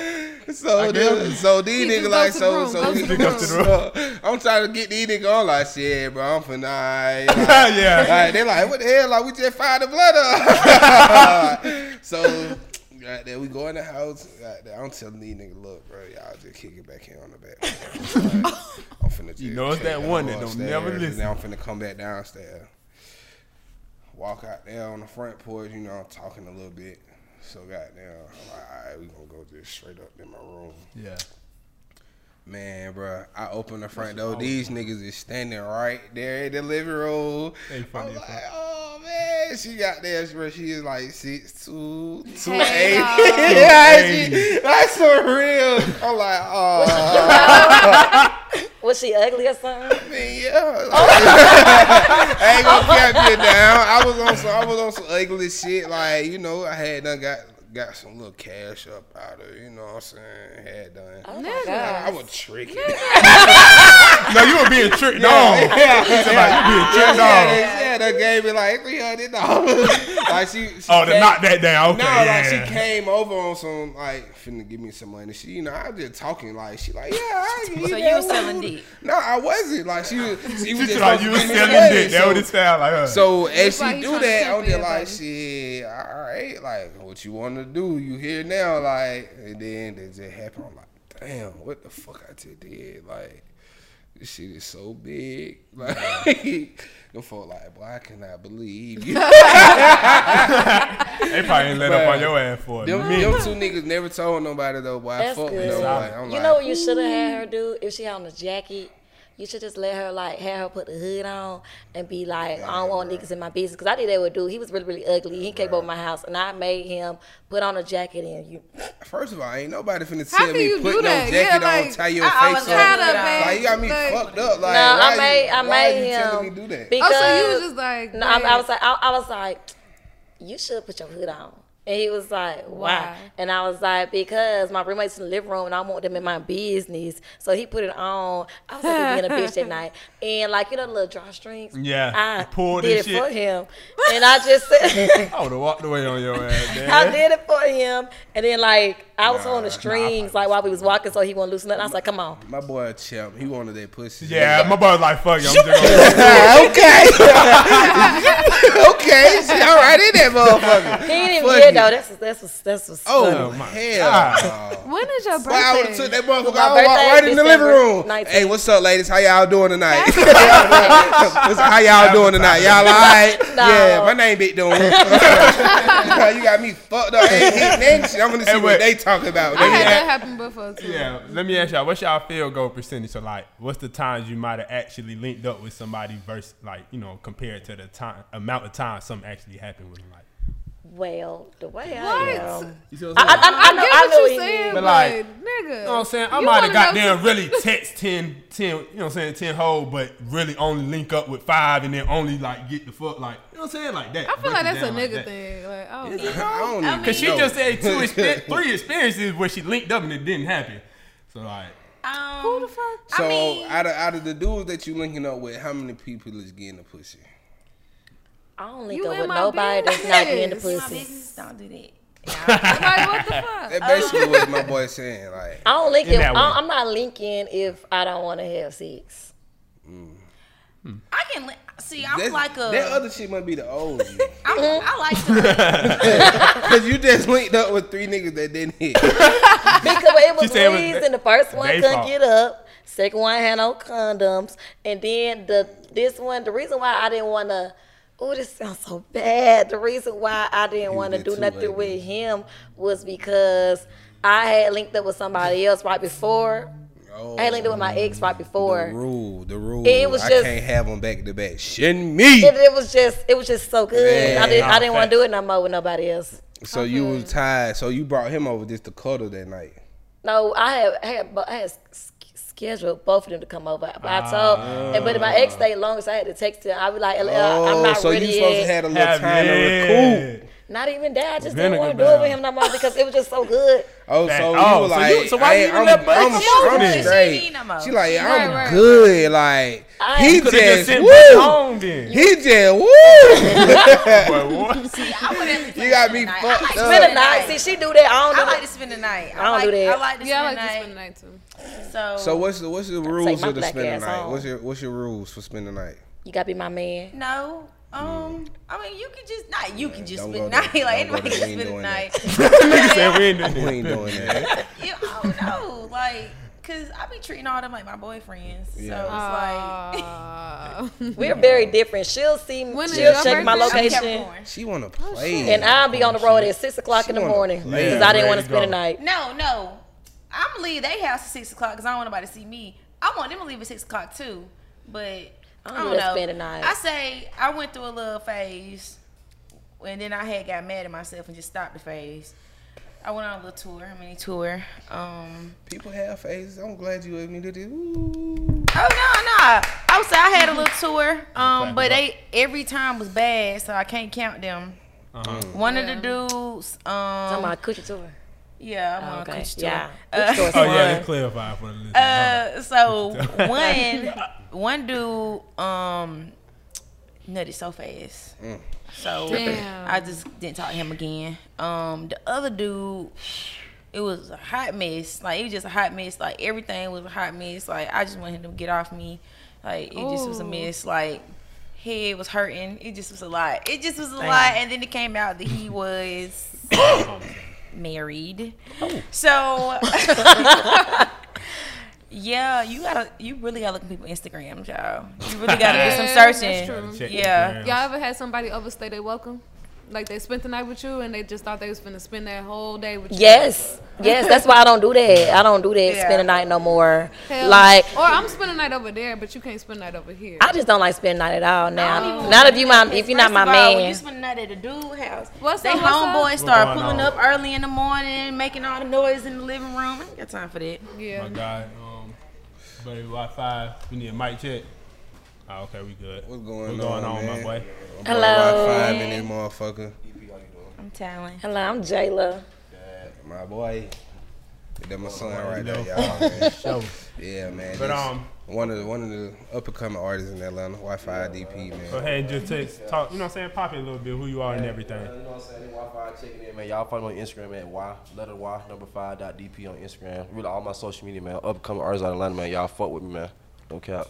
So, them, so these niggas like go to the so room, so, go to the room. so I'm trying to get these niggas on like shit, bro. I'm finna alright, like, Yeah. Like, they like what the hell? Like we just fired the blood up. so. Goddamn, we go in the house. Goddamn, I'm telling these niggas, look, bro, y'all just kick it back here on the back. Like, I'm finna You just know it's that one that upstairs, don't never and listen. Then I'm finna come back downstairs. Walk out there on the front porch, you know, I'm talking a little bit. So goddamn, I'm like, all right, we gonna go just straight up in my room. Yeah. Man, bro, I open the front door. These niggas is standing right there in the living room. They funny I'm like, fuck. oh man, she got there, bro. She is like six two, two Hey, eight. yeah, she, that's so real. I'm like, oh, Was she ugly or something? man, yeah. I ain't gonna cap you down. I was on some, I was on some ugly shit. Like, you know, I had done got got some little cash up out of, you know what I'm saying? Had done. Oh, oh my Nigga. god. I was tricky. No, you were being tricked on. Yeah, Somebody being tricked yeah, on. yeah, they gave me like three hundred dollars. like she, she Oh, to came- knock that down. Okay, No, yeah. like she came over on some like finna give me some money. She, you know, I was just talking like she like yeah. I give So that. you was selling dick. No, I wasn't. Like she was. She was just like you to was selling money. dick. That So- what it sound like. Huh? so as she do that, I'm just like, everybody. shit, all right, like what you want to do, you here now, like, and then it just happened. I'm like, damn, what the fuck I just did, like. This shit is so big. Like, them folk like, boy, I cannot believe you. they probably ain't let up on your ass for a them, minute. them two niggas never told nobody though, boy. I That's fuck with nobody. I'm You like, know what you should have had her do if she had on a jacket? You should just let her like have her put the hood on and be like, I don't want niggas in my business. Cause I did that with dude. He was really really ugly. He came over my house and I made him put on a jacket and you. First of all, ain't nobody finna How tell can me you put no that? jacket Yeah, on, like, tie your I face always up. had a babe. Like you got me Like- fucked up. Like No, I why made you, I why made you him. telling me do that? Because, Oh, so you was just like, No, I, I was like, I, I was like, you should put your hood on. And he was like, why? Why? And I was like, because my roommates in the living room and I want them in my business. So he put it on. I was like being a bitch that night. And like, you know, the little drawstrings? Yeah, I pulled did it shit. for him. And I just said, I would have walked away on your ass, man. I did it for him. And then like, I was Nah, on the strings like while we was walking so he wouldn't loosen up. I was like, come on. My boy a champ. He wanted that pussy. Yeah, my boy was like, fuck you. I'm just okay. Okay. See, all right in that motherfucker. He didn't even Fuck get though. That's that's what's that's what's Oh, funny. my hell. God. when is your Boy, I would have birthday? took that motherfucker My out birthday right in the living room. 19th. Hey, what's up, ladies? How y'all doing tonight? What's- How y'all doing tonight? Y'all all right? No. Yeah, my name Big Doom. you got me fucked up. I ain't hitting that shit. I'm gonna see Hey, what they talking about. I Let me had ask- that happen before too. Yeah, let me ask y'all, what's y'all field goal percentage? So like, what's the times you might have actually linked up with somebody versus like, you know, compared to the time amount of time something actually happened with him. Like, Well, the way I What? am. you see what I, I, I, I, I know, get I what know you're saying, but, But, like, nigga, You know what I'm saying? I might have wanna got know them some- really text 10, 10, you know what I'm saying, 10 hole, but really only link up with five and then only like get the fuck like, you know what I'm saying? Like that. I feel like that's a down like nigga that. thing. Like, oh, I don't even Cause she just said two, exper- three experiences where she linked up and it didn't happen. So like, Um, who the fuck? So I mean- out of out of the dudes that you linking up with, how many people is getting the pussy? I don't link You up with my nobody that's not getting the business. my pussy. business, don't do that. Like, what the fuck? That basically what my boy saying. Like, I don't link In it. I, I'm not linking if I don't want to have sex. I can li- see. I'm that, like a. that other shit might be the old you. I'm, I like to. Cause you just linked up with three niggas that didn't hit. Because it was said Louise, and the first one couldn't fault. get up. Second one had no condoms, and then the this one. The reason why I didn't want to. Oh, this sounds so bad. The reason why I didn't want to do nothing ugly. with him was because I had linked up with somebody else right before. Oh, I had linked up with my ex right oh. before. the rule, the rule. It was just, I can't have them back to back. Shouldn't me. It, it was just, it was just so good. I didn't, I didn't want to do it no more with nobody else. So you was mm-hmm. tired. So you brought him over just to cuddle that night. No, I had, I had, I had s- scheduled both of them to come over. But I told, and but my ex ah. stayed longer, so I had to text him. I was like, Oh, I'm not so ready you supposed to yet. have a little have, time yeah. to recoup. Not even that. I just Vinegar didn't want to do it with brown. him no more because it was just so good. Oh, Fact. so Oh, you so were like, you- so why hey, you even I'm, let Buddy I'm, come I'm, over there? She straight. ain't no more. She like, yeah, Right, I'm right, good. Like I- he You Coulda just just, sent woo. Buddy home then. He just woo. Boy, what? I would have to You got spend me the night. fucked I like to up. Spend spend the night. See, she do that. I don't do I like that. to spend the night. I don't like, do that. I like to Yeah, I spend like to the spend the night. night too. So, So what's the what's the rules my of the black spend the night? home. What's your what's your rules for spending the night? You gotta be my man. no. Um, I mean, you can just not. You can just spend the night. Like anybody can spend the night. Nigga said we ain't doing We that. ain't doing that. Yeah, I don't know. Like, cause I be treating all them like my boyfriends. Yeah. So it's like. We're very different. She'll see me. She'll check my location. She wanna play. And I'll be on the road at six o'clock She in the morning because Yeah, I didn't want to to spend go. the night. No, no. I'm gonna leave their house at six o'clock because I don't want nobody to see me. I want them to leave at six o'clock too, but I don't don't, know. spend the night. I say I went through a little phase, and then I had got mad at myself and just stopped the phase. I went on a little tour, a mini tour. Um, People have phases. I'm glad you admitted it. Ooh. oh no, no. I would say I had a little tour, um, but they every time was bad, so I can't count them. Uh-huh. One of the dudes, Talking um, about coochie tour. Yeah, I'm Oh, on a okay. coochie tour. Yeah. Uh, Coochie tour is Oh yeah, let's clarify for the listeners. Uh, so one one dude um nutted so fast. So Damn. I just didn't talk to him again. Um, the other dude, it was a hot mess. Like it was just a hot mess. Like everything was a hot mess. Like I just wanted him to get off me. Like it just was a mess. Like head was hurting. It just was a lot. It just was a Damn. lot. And then it came out that he was married. Oh. So yeah, you gotta, you really gotta look at people's Instagrams, y'all. You really gotta do some searching. that's true. Check Yeah. Instagram. Y'all ever had somebody overstay their welcome? Like they spent the night with you and they just thought they was finna spend that whole day with you. Yes, yes. That's why I don't do that. I don't do that. Yeah. Spend the night no more. Hell, Like or I'm spending the night over there, but you can't spend the night over here. I just don't like spending the night at all. Now, even not if you do my if you're 'cause not my first of all, When you spend the night at a dude house, What's they up, what's up? homeboys start pulling on? up early in the morning, making all the noise in the living room. I ain't got time for that. yeah. My guy, um, buddy, Wi-Fi. We need a mic check. Oh, okay, we good. What's going What's going on, on, man? my boy? Hello. Five in this motherfucker. I'm telling. Hello, I'm Jayla. My boy. That my son right there, know. y'all. Man. Show. Yeah, man. But um, one of the one of the up and coming artists in Atlanta, Wi-Fi DP, go man. ahead and just take, talk. You know what I'm saying? Pop it a little bit. Who you are and everything. You know what I'm saying? Wi-Fi checking in, man. Y'all follow me on Instagram at Y, letter Y, number five dot DP on Instagram. Really, all my social media, man. Upcoming artists out of Atlanta, man. Y'all fuck with me, man. No cap.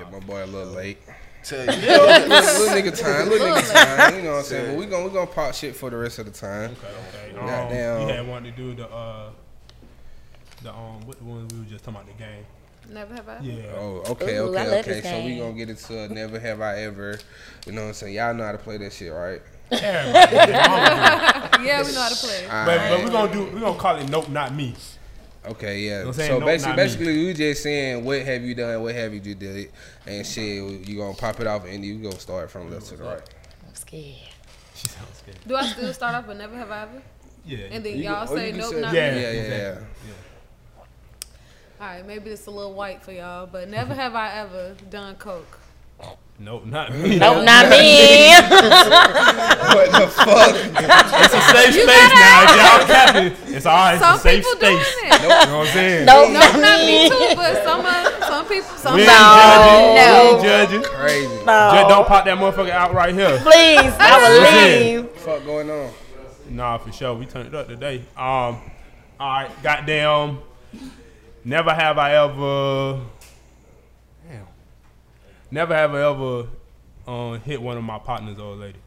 Yeah, my boy a little late. Tell you. little, little nigga time, little nigga time. You know what I'm saying? But we gonna we gonna pop shit for the rest of the time. Okay, okay. Um, Goddamn. You had wanted to do the uh, the um, what the one we were just talking about the game. Never have I. Yeah. Oh, okay, Ooh, okay, okay. So we game. gonna get into never have I ever. You know what I'm saying? Y'all know how to play that shit, right? Everybody. Yeah, we know how to play. But right. but we're gonna do we're gonna call it nope, not me. Okay, yeah. I'm saying So no, basically, not me. basically, we just saying what have you done, what have you just did, and shit. You gonna pop it off, and you gonna start from left to the right. I'm scared. She sounds scared. Do I still start off with never have I ever? Yeah. And then You y'all can- say you nope, say- not Yeah. me. Yeah, yeah, yeah. exactly. All right, maybe it's a little white for y'all, but never have I ever done coke. Nope, not me. Nope, not me. What the fuck? It's a safe space now. If y'all capping, it's all right. It's Some a safe people space. doing it. You know what I'm saying? nope, No, not not me me. too, but some uh, some people, some We ain't people. judging. No. We ain't judging. Crazy. Just don't pop that motherfucker out right here. Please, I will Listen. leave. fuck going on? Nah, for sure. We turned it up today. Um, all right, goddamn. Never have I ever. Never have I ever um, hit one of my partners or ladies.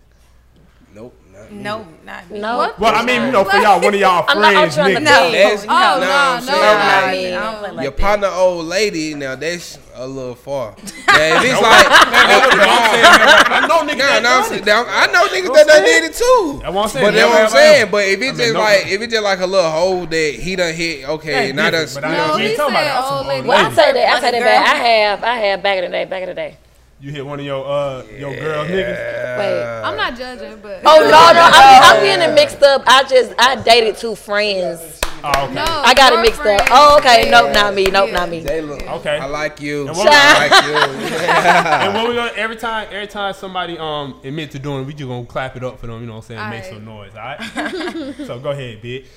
Nope. Not. No, not me. No. What? Well, I mean, you know, for y'all, one of y'all I'm not- I'm friends, nigga. think. That's, Oh, nah, no, I'm no, saying, no, like, I me. don't play like your that. partner old lady, now that's a little far. Yeah, if it's like, I know niggas nah, that nah, I'm done it. now, I know niggas that what done did it too. That's what I'm saying. But that's Never what I'm saying. But if it's just like, if it's just like a little hole that he done hit, okay, not now different, that's, but you I know, No, ain't he said that. Old old lady. Well, I lady. say that. I say that back. I have. I have back in the day. Back in the day. You hit one of your uh your girl niggas. Wait. I'm not judging, but Oh no, no, I'm, I'm getting it mixed up. I just I dated two friends. Oh, okay. no, I got it mixed up. Oh, okay. Nope, not me. Nope, Yeah. not me. Jayla, Okay. I like you. And what- I like you. and what we gonna every time every time somebody um admit to doing it, we just gonna clap it up for them, you know what I'm saying? Make Aight. some noise, alright? so go ahead, bitch.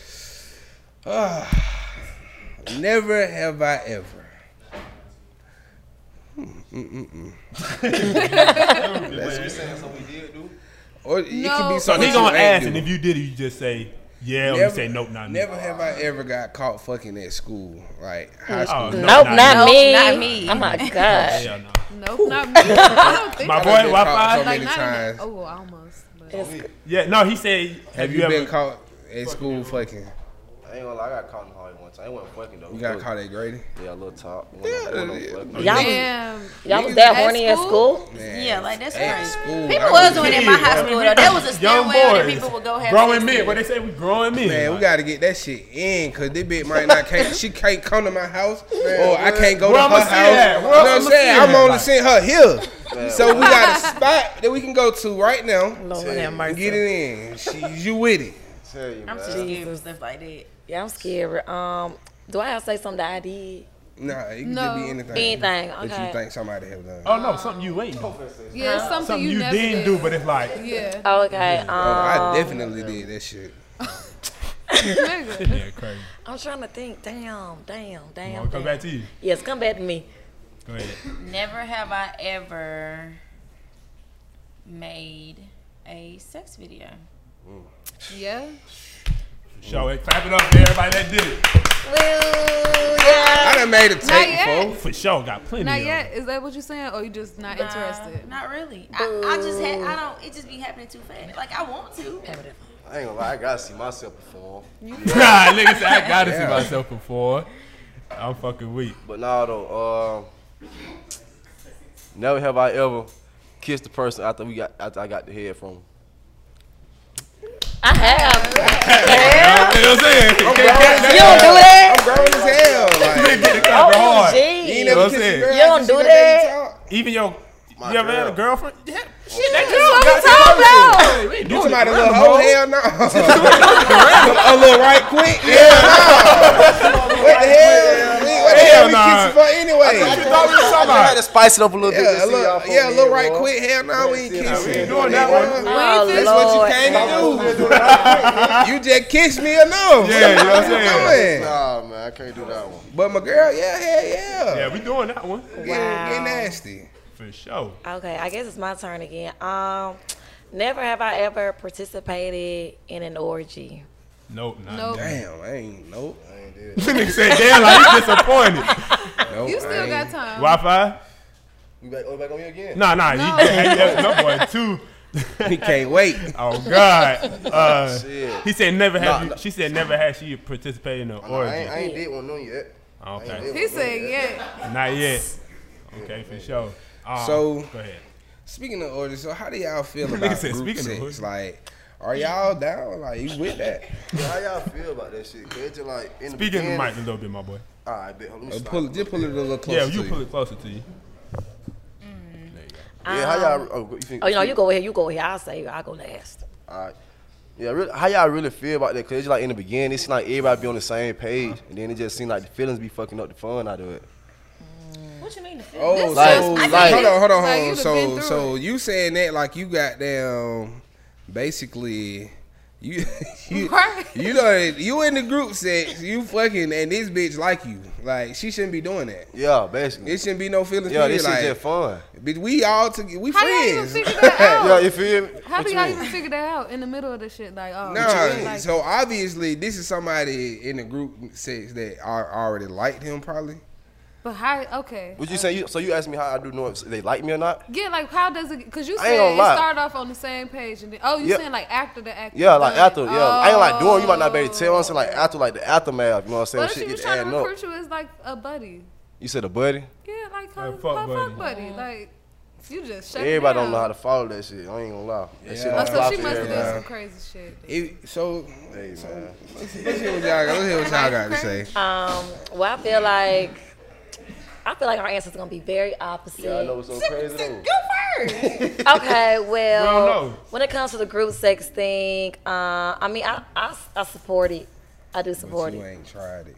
Never have I ever. That's what we saying. So we did do. Or it could be So something he gonna ask, and if you did it, you just say yeah, or you say nope, not me. Never have I ever got caught fucking at school, like high oh, school. Oh, no. Nope, not not, Nope, me. not me. Oh my god. Hell no. Nope, not me. I don't think My boy done been caught Wi-Fi. so Like many times. the, oh, almost. But. Yeah, no, he said. Have, Have you, you ever? been caught at school fucking? I ain't gonna lie, I got caught in the hallway one time. I wasn't fucking though. You got caught at Grady? Yeah, a little top. Yeah, no Y'all was, Damn. y'all was that at horny at school? school? Man, Yeah, like that's at crazy. school. People I was doing it in my high school though. There was a Young stairwell that people would go have growing sex men. in. What they say? We growing men. Man, we gotta get that shit in, cause this bitch might not can't. She can't come to my house, or I can't go to I'ma her house. You know what I'm saying? I'm that? only Like- seeing her here, so we got a spot that we can go to right now. Lord have and mercy. Get it in. She, you with it? Tell you, I'm man. too scared for stuff like that. Yeah, I'm scared. Um, do I have to say something that I did? Nah, it can No. just be anything. Anything, that you think somebody have done. oh no, something you ain't do. Yeah, something, Something you, you, never didn't did. do, but it's like Yeah. Oh, okay. Um, Oh, I definitely did that shit. Yeah, crazy. I'm trying to think. Damn, damn, damn. Come damn. back to you. Yes, come back to me. Go ahead. Never have I ever made a sex video. Yeah. Show it. Clap it up for everybody that did it. Yeah. I done made a tape before. For sure, got plenty. Not of yet. Is that what you're saying, or you just not interested? Not really. I, I just had. I don't. It just be happening too fast. Like I want to. I ain't gonna lie, I gotta see myself perform. Nah, nigga said I gotta see myself before. I'm fucking weak. But now though, um, never have I ever kissed the person after we got after I got the head from. 'em. I have. You know what I'm saying? You don't do that? I'm grown as hell. Like, Get the Oh, hard. you gee. ain't You never what I'm kissed a saying? girl You don't do done made you that? Even your, My you ever had a girlfriend? Yeah. Shit, That's that what girl we got talking about. Hey, You doing somebody a little random, hoe? ho. Hell no. a little right quick? Hell no. What the hell? What the hell we nah. kissing for anyway? What you thought we were talking I had to spice it up a little bit. Yeah, to a little, yeah, a little right boy. quick. Hell no, we ain't kissing. We ain't doing that one. Oh, That's what you Lord. came to do. You just kissed me enough. Yeah, you know what I'm you saying? doing? Nah, man, I can't do that one. But my girl, yeah, hell yeah. Yeah, we doing that one. Get, get nasty. For sure. Okay, I guess it's my turn again. Um, never have I ever participated in an orgy. Nope, not Nope. Damn, I ain't nope. I ain't did Nigga said, damn, like you disappointed. Nope. You still got time. Wi-Fi? We back, oh, back on you again? Nah, nah. No. He, hey, yeah, no boy, two. He can't wait. Oh God. Uh, Shit. he said never have. Nah, you, nah. she said never had she participated in an Oh, no, I ain't, I ain't did one no yet. Okay, He said, yeah. not yet. Okay, for sure. Um, So- go ahead. Speaking of orgies, so how do y'all feel about said, group speaking of sex? orgies. Like, are y'all down? Like, you with that? Yeah, how y'all feel about that shit? Cause it's just like in the Speaking of the beginning- mic a little bit, my boy. All right, bet. Let me Uh, pull it, just pull it a little closer. Yeah, you to pull it closer to you. There you go. Yeah, how y'all? Oh, you think? Oh, you know, you go ahead. You go ahead. I'll say. I'll go last. All right. Yeah, really, how y'all really feel about that? Cause it's like in the beginning, it seemed like everybody be on the same page, and then it just seemed like the feelings be fucking up the fun out of it. What you mean? The feel? Oh, This so is- like- hold on, hold on, hold on. you'd have been So, so it. you saying that like you got down, basically, you you Right. you know you in the group sex, you fucking, and this bitch like you, like she shouldn't be doing that. Yeah, basically. It shouldn't be no feelings. yeah, period. this shit like, just fun. bitch, we all together, we How y'all even friends. figure that out? Yeah, you feel me? How What do you y'all even figure that out in the middle of the shit? Like, oh, Nah, like, so obviously this is somebody in the group sex that already liked him probably. But how? Okay. What you say? You, so you asked me how I do know if they like me or not? Yeah, like how does it? Because you said gonna it lie. started off on the same page, and then oh, you Yeah. saying like after the act? Yeah, like done. after. Yeah, I ain't like doing. You might not be able to tell. I'm Oh. saying like after, like the aftermath. You know what I'm saying? What if she was get trying to adding up. you as like a buddy? You said a buddy. Yeah, like her, A her fuck fuck buddy. buddy. Like you just shut Everybody down. don't know how to follow that shit. I ain't gonna lie. That shit Yeah. Oh, don't so she must have did everybody. some crazy shit. It, so, Hey, man. let's, let's hear what y'all got. Let's hear what y'all got to say. Um, well, I feel like I feel like our answers are gonna be very opposite. Yeah, I know it's so crazy though. Okay, well, We when it comes to the group sex thing, uh, I mean, I, I, I support it. I do support But you it. ain't tried it.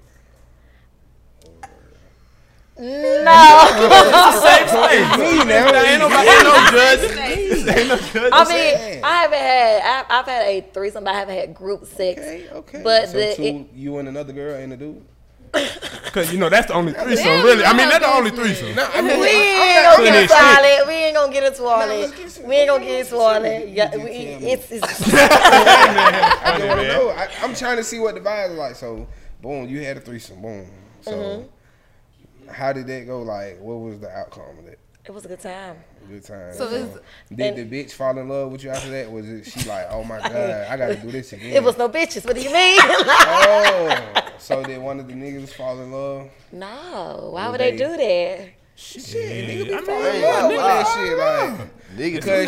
No, Me now. Ain't nobody ain't no judge. Ain't no judge. I mean, I haven't had. I've, I've had a threesome, but I haven't had group sex. Okay, okay. But so the, two, it, you and another girl and a dude. Cause you know that's the only threesome, really. I mean, that's the only threesome. No, I mean, we I, ain't gonna get into it. all that. We ain't gonna get into all let's that. We ain't gonna get into all that. Yeah, we, it's, it's I don't want to know. I, I'm trying to see what the vibe is like. So, boom, you had a threesome. Boom. So, Mm-hmm. how did that go? Like, what was the outcome of that? it was a good time. Good time. So is- did the bitch fall in love with you after that? Was it she like, oh my god, I gotta do this again? It was no bitches. What do you mean? Oh, so did one of the niggas fall in love? no. Why would they they- do that? Shit, nigga be I mean, falling in love with that shit. Like, Niggas Because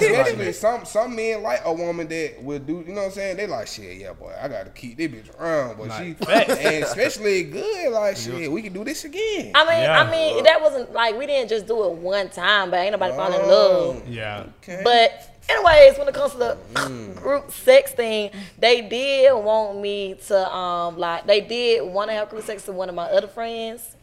shit, especially some some men like a woman that will do, you know what I'm saying? They like shit, yeah, boy, I gotta keep this bitch around, but she, and especially good, like shit, we can do this again. I mean, Yeah. I mean, that wasn't like we didn't just do it one time, but ain't nobody fall in love. Yeah. Okay. But anyways, when it comes to the Mm. group sex thing, they did want me to um like they did want to have group sex with one of my other friends.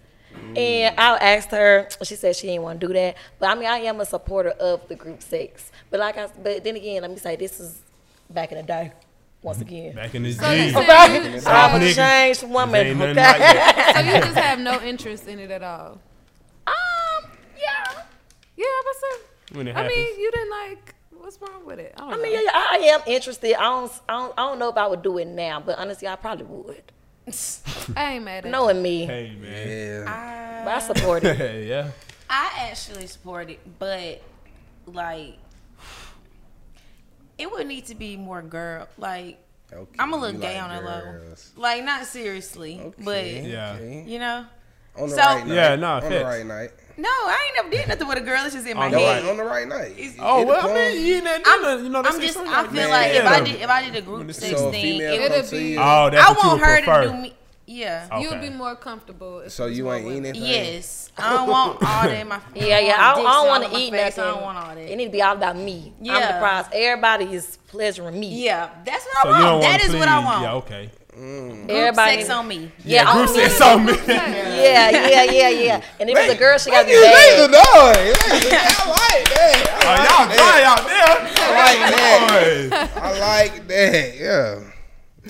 And I asked her, she said she didn't want to do that. But I mean, I am a supporter of the group sex. But like I, but then again, let me say this is back in the day. Once again, Back in this So day. said okay, you- I'm a changed woman. Ain't Okay. like. So you just have no interest in it at all. um, yeah. Yeah, but so When it I happens. mean, you didn't like. What's wrong with it? I, don't I know. mean, yeah, yeah, I I am interested. I don't, I don't, I don't know if I would do it now, but honestly, I probably would. I ain't mad at Knowing me, Hey man. yeah, but I support it. Yeah. I actually support it, but like it would need to be more girl. Like okay, I'm a little you gay like on that level. girls. Like not seriously, Okay, Yeah. okay. you know. On the So- right night, Yeah, nah, on the right night, No, I ain't never did nothing with a girl. It's just in my On head. right- on the right night. It's- Oh well, I mean, you didn't do I'm, nothing. You know, I'm just. something I like feel that. like if I did if I did a group sex so a thing, female it It'll be- to you. Oh, that's I what want her prefer. to do me. Yeah. Okay. You'd be more comfortable. If So you ain't eating women. that thing? Yes, I don't want all that in my. Yeah, yeah. I don't, don't want to to eat face. nothing. I don't want all that. It need to be all about me. I'm Yeah. the prize. Everybody is pleasuring me. Yeah, that's what So I don't want. want That is what I want. Yeah, okay. Group Everybody. sex on me. Yeah, group on me. sex on me. Yeah, yeah, yeah, yeah. And if it's a girl, she gotta be Make bad. the noise. I like that. Oh, I y'all like that. out there. I like Boy. I like that. Yeah.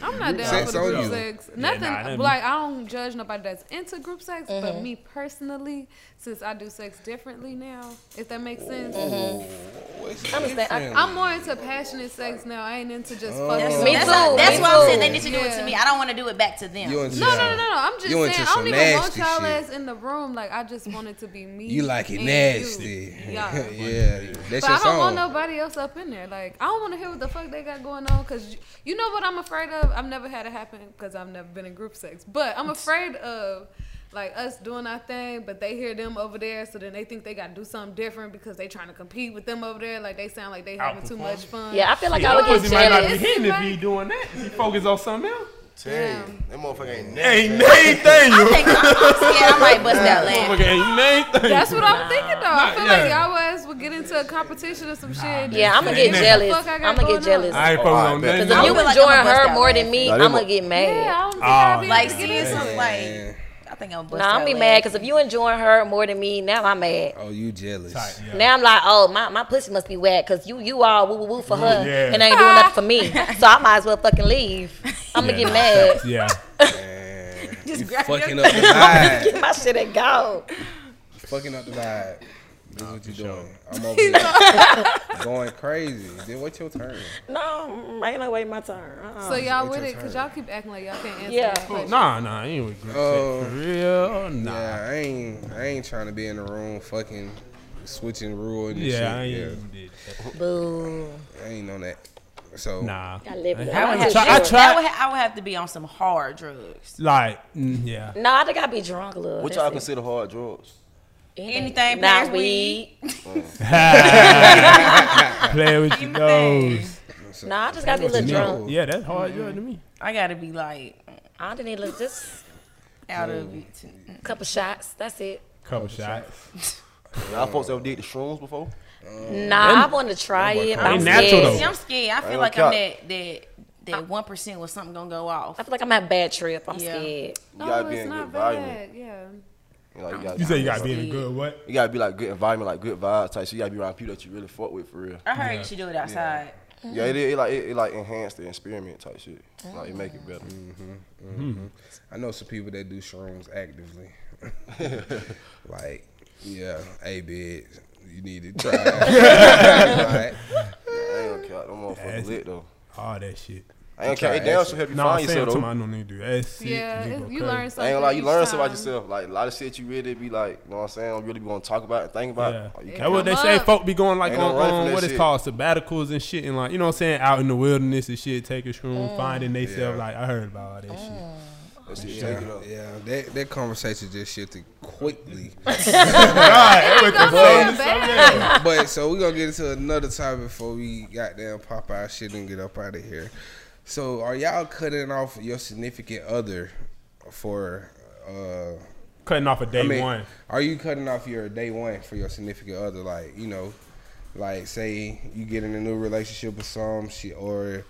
I'm not down sex for the group sex. Nothing nah, like I don't judge nobody that's into group sex, Mm-hmm. but me personally, since I do sex differently now, if that makes sense. What's I understand. I- different? I'm more into passionate sex now. I ain't into just Oh. fucking. Me That's, too, what, that's me what I'm saying. They need to do it to me. I don't want to do it back to them. You into No, no, no, no, no. I'm just You saying. I don't even want nasty y'all ass in the room. Like I just want it to be me. You like it nasty. You. Yeah. yeah. That's But your I don't want nobody else up in there. Like I don't want to hear what the fuck they got going on. Cause you, you know what I'm afraid of. I've never had it happen because I've never been in group sex. But I'm afraid of like us doing our thing, but they hear them over there, so then they think they got to do something different because they trying to compete with them over there. Like they sound like they having too much fun. Yeah, I feel like Yeah, I would get pussy might not be jealous. hitting if he doing that. If you focus on something else. Tell you, that motherfucker ain't Ain't nasty. anything I think I'm, I'm scared. I might bust out laughing. Motherfucker ain't anything. That's what I'm thinking though. I feel yeah. like y'all ass would get into a competition or some shit. Yeah, I'm gonna get that- jealous. I got I'm gonna get jealous. I ain't Oh, focusing I on bet. Because if you feel like enjoying I'ma bust her more than me, I'm gonna get mad. Yeah, I don't think ah, Oh, I'll be Like able to seeing some like. I think I'm bust Nah, I'm be mad because if you enjoying her more than me, now I'm mad. Oh, you jealous. Tight, yeah. Now I'm like, oh, my, my pussy must be wet because you you all woo woo woo for her Yeah. and ain't doing nothing for me. So I might as well fucking leave. I'm gonna Yeah. get mad. Yeah. Man, Just you grab your- fucking up the vibe. Get my shit and go. fucking up the vibe. This what you doing. I'm over here going crazy. Then what's your turn? No, I ain't no way my turn. Uh-uh. So y'all Wait with your it? Cause y'all keep acting like y'all can't answer Yeah. that question. Nah, nah, I ain't with group Oh. For real? Nah. Yeah, I ain't I ain't trying to be in the room fucking switching rule and Yeah, shit. I ain't yeah. even did that. Boo. I ain't on that. So Nah. I live. I, I would I, have try, I to- would I would have to be on some hard drugs. Like, mm, yeah. No, I think I'd be drunk a little. What y'all consider hard drugs? Anything Not past weed. Play with your nose. No, I just gotta be a little drunk. Yeah, that's hard drug to me. I gotta be like I just need a little, just out of it. a couple shots. That's it. Couple shots. Y'all folks ever did the shrooms before? Nah, I want to try it. but I'm scared. See, I'm scared. I feel ain't like gonna I'm cap. that that that one percent was something gonna go off. I feel like I'm at bad trip. I'm Yeah. scared. You No, gotta oh, be it's in a good not environment. bad. Yeah. You, know, you, gotta, You say you gotta be in a good what? you gotta be like good environment, like good vibes type. So you gotta be around people that you really fuck with for real. I heard you should do it outside. Yeah, it, it, like it, it like enhance the experiment type shit. Like it make it better. Mm-hmm. I know some people that do shrooms actively. like, yeah, hey, big, you need to try. it. I Like, ain't gonna count. Them motherfuckers lit though. All that shit. I ain't Try count. It damn acid. help you No, find I'm saying yourself to though. my no need to do that. Sick, Yeah, nigga, you okay. learn I something. ain't gonna you learn something about yourself. Like a lot of shit you really be like, you know what I'm saying? Don't really be gonna talk about and think about. Yeah. Like, you It That's what they come say. Folk be going like Ain't on, no on that what it's called sabbaticals and shit, and like you know what I'm saying, out in the wilderness and shit, taking shroom, Mm. finding they self. Yeah. Like I heard about all that shit. that shit yeah, take it up. yeah, that, that conversation just shifted quickly. Yeah, bad. but so we're gonna get into another topic before we goddamn pop our shit and get up out of here. So are y'all cutting off your significant other for uh Cutting off a day I mean, one. Are you cutting off your day one for your significant other? Like, you know, like say you get in a new relationship with some shit or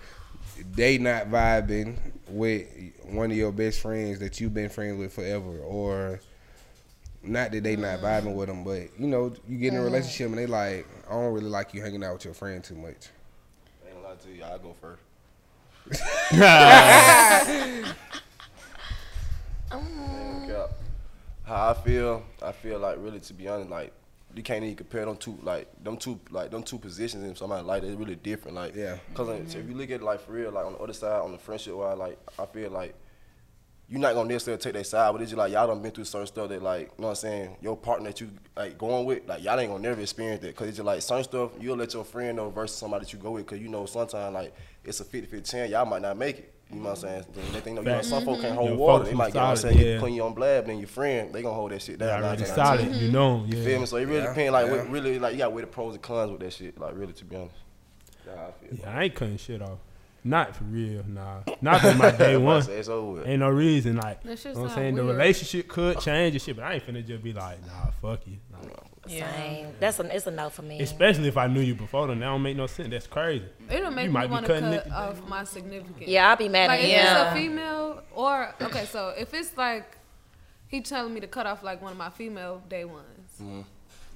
they not vibing with one of your best friends that you've been friends with forever or not that they not vibing with them, but you know, you get in a relationship and they like, I don't really like you hanging out with your friend too much. I ain't gonna lie to you, I'll go first. Ain't gonna cap. How I feel, I feel like really to be honest, like you can't even compare them two like them two like them two positions in somebody like they're really different. Like Yeah. Cause like, if you look at it like for real, like on the other side, on the friendship wise, like I feel like you're not gonna necessarily take their side, but it's just like y'all done been through certain stuff that like, you know what I'm saying, your partner that you like going with, like y'all ain't gonna never experience that. Cause it's just like certain stuff you'll let your friend know versus somebody that you go with, cause you know sometimes like it's a 50-50 chance y'all might not make it. You know what I'm saying? They think, you know, some folks can't mm-hmm. hold Your water. folks They might get, you know what I'm saying, yeah. get putting you on blab, then your friend, they gonna hold that shit down. nine Already times out of ten. solid, you know. You feel me? So it really Yeah, depends, like, yeah. really, like, you gotta weigh the pros and cons with that shit, like, really, to be honest. That's I feel. Yeah, I ain't cutting shit off. Not for real, nah. Not for my day one. Say It's over. Ain't no reason, like, That you know what I'm sound saying? The relationship could change and shit, but I ain't finna just be like, nah, fuck you. Nah. Same. That's a it's a no for me. Especially if I knew you before, then that don't make no sense. That's crazy. It'll make You me might be want to cutting cut it- off my significant. yeah, I'll be mad Like at if him. it's a female or okay, so if it's like he telling me to cut off like one of my female day ones. Mm-hmm.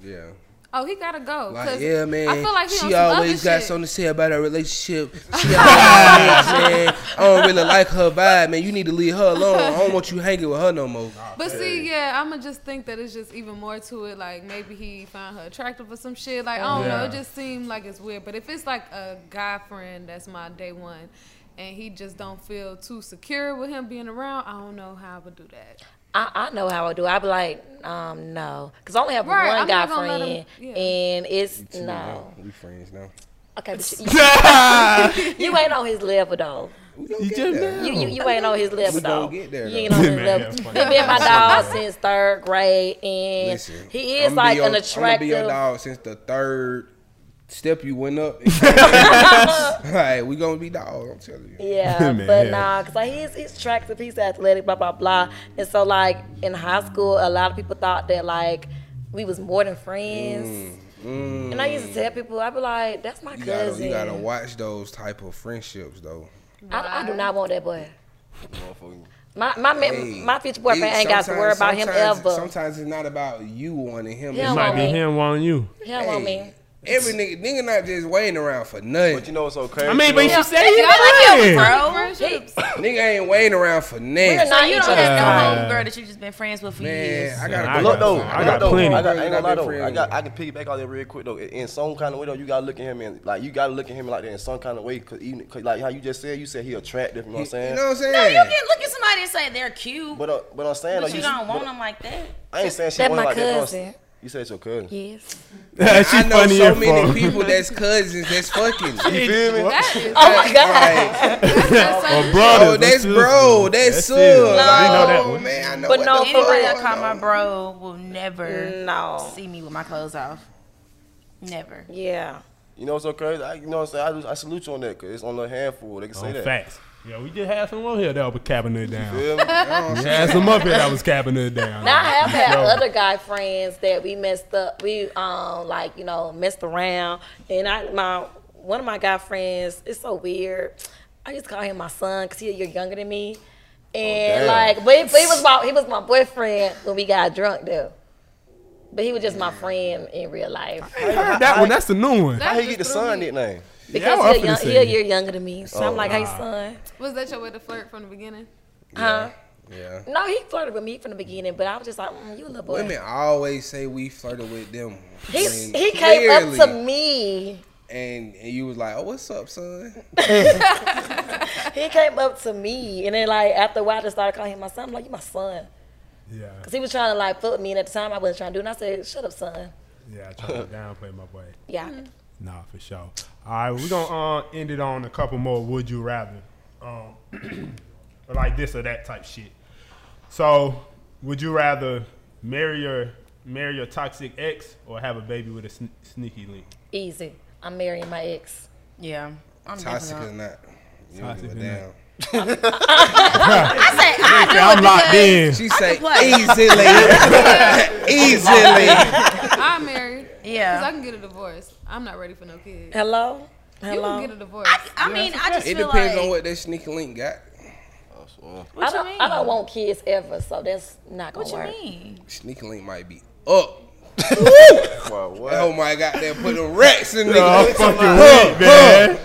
Yeah. Oh, he gotta go. Like, 'cause yeah, man. I feel like he on she some always other got shit. something to say about our relationship. She always man. I don't really like her vibe, man. You need to leave her alone. I don't want you hanging with her no more. But see, yeah, I'ma just think that it's just even more to it. Like maybe he found her attractive or some shit. Like I don't know. It just seemed like it's weird. But if it's like a guy friend that's my day one, and he just don't feel too secure with him being around, I don't know how I would do that. I, I know how I do. I be like, um, no, because I only have Right, one I'm guy not gonna let friend, him- yeah. and it's Too, no. We friends now. Okay, but you, you ain't on his level though. You just. You, you, you ain't on his level though. gonna You ain't on his Man, level. that's funny. Been my dog since third grade, and Listen, he is I'ma be like your- an I'ma be your dog since the third step you went up. Alright, we gonna be dogs. I'm telling you. Yeah, Man, but yeah. nah, cause like he's he's attractive, he's athletic, blah blah blah. And so like in high school, a lot of people thought that like we was more than friends. Mm, And I used to tell people, I'd be like, "That's my you gotta, cousin." you gotta watch those type of friendships though. I, I do not want that boy. My my Hey, my future boyfriend ain't got to worry about him sometimes- ever. Sometimes it's not about you wanting him. He It might be him wanting you. He don't want me. Every nigga, nigga not just waiting around for nothing. But you know what's so crazy? I mean, but though? you say you Funny bro. nigga ain't waiting around for nothing. not you don't have no homegirl that you just been friends with for Man, years. I got I a Look though, I I got got plenty. I got, I ain't gonna lie though. I got. I can piggyback on that real quick though. In- In some kind of way though, you gotta look at him and like you gotta look at him like that in some kind of way, cause even cause like how you just said, you said he attractive. You know what I'm saying? You know what I'm saying? No, you can look at somebody and say they're cute, but, But uh, but I'm saying though, you don't want but them like that. I ain't saying she want my like that. Cousin. though. You said it's your cousin. Yes. she I know so many fuck. people that's cousins that's fucking. You feel me? That is Oh my god. Like, Or brother. oh, that's bro, that's son. it. Like, You know that oh, one. man, I know But no, for Anybody real. that call going my bro will never No. see me with my clothes off. Never. Yeah. You know what's so crazy? I, you know what I'm saying? I, just, I salute you on that, cause it's on a handful. They can say On that. facts. Yeah, we just had some up here that was capping it down. Feel? We had some up here that was capping it down. Now I have had Yo. other guy friends that we messed up. We um like you know messed around, and I my one of my guy friends. It's so weird. I used to call him my son because he a year younger than me, and damn. like but he, but he was my he was my boyfriend when we got drunk though. But he was just my friend in real life I heard that one. That's the new one. How he get the son nickname? Because I was he, a young, he a it. year younger than me. So I'm like, hey son, Was that your way to flirt from the beginning? huh? Yeah. No, he flirted with me from the beginning, but I was just like, mm, you a little boy. Women always say we flirted with them. He, I mean, he came up to me. and and you was like, "Oh, what's up, son?" He came up to me, and then like after a while, I just started calling him my son. I'm like, you my son, Yeah, because he was trying to like fuck me, and at the time I wasn't trying to do. it. And I said, shut up, son. yeah. I tried to downplay my boy. Yeah. Nah, for sure. All right, we're gonna uh, end it on a couple more would you rather, um, like this or that type shit. So, would you rather marry your marry your toxic ex or have a baby with a sn- sneaky link? Easy. I'm marrying my ex. Yeah. I'm Toxic definitely or not. not? You Toxic or not. damn. I say I do I'm it locked because in. She say easily, easily. I'm married. Yeah, because I can get a divorce. I'm not ready for no kids. Hello. hello. You Hello. can get a divorce. I, I mean, I just It feel depends like on what that sneaky link got. What I you don't. mean? I don't want kids ever, so that's not gonna What you work. mean? Sneaky link might be up. Wow, what? Oh my god, they put them rats in there. Oh, there. fucking weak, man.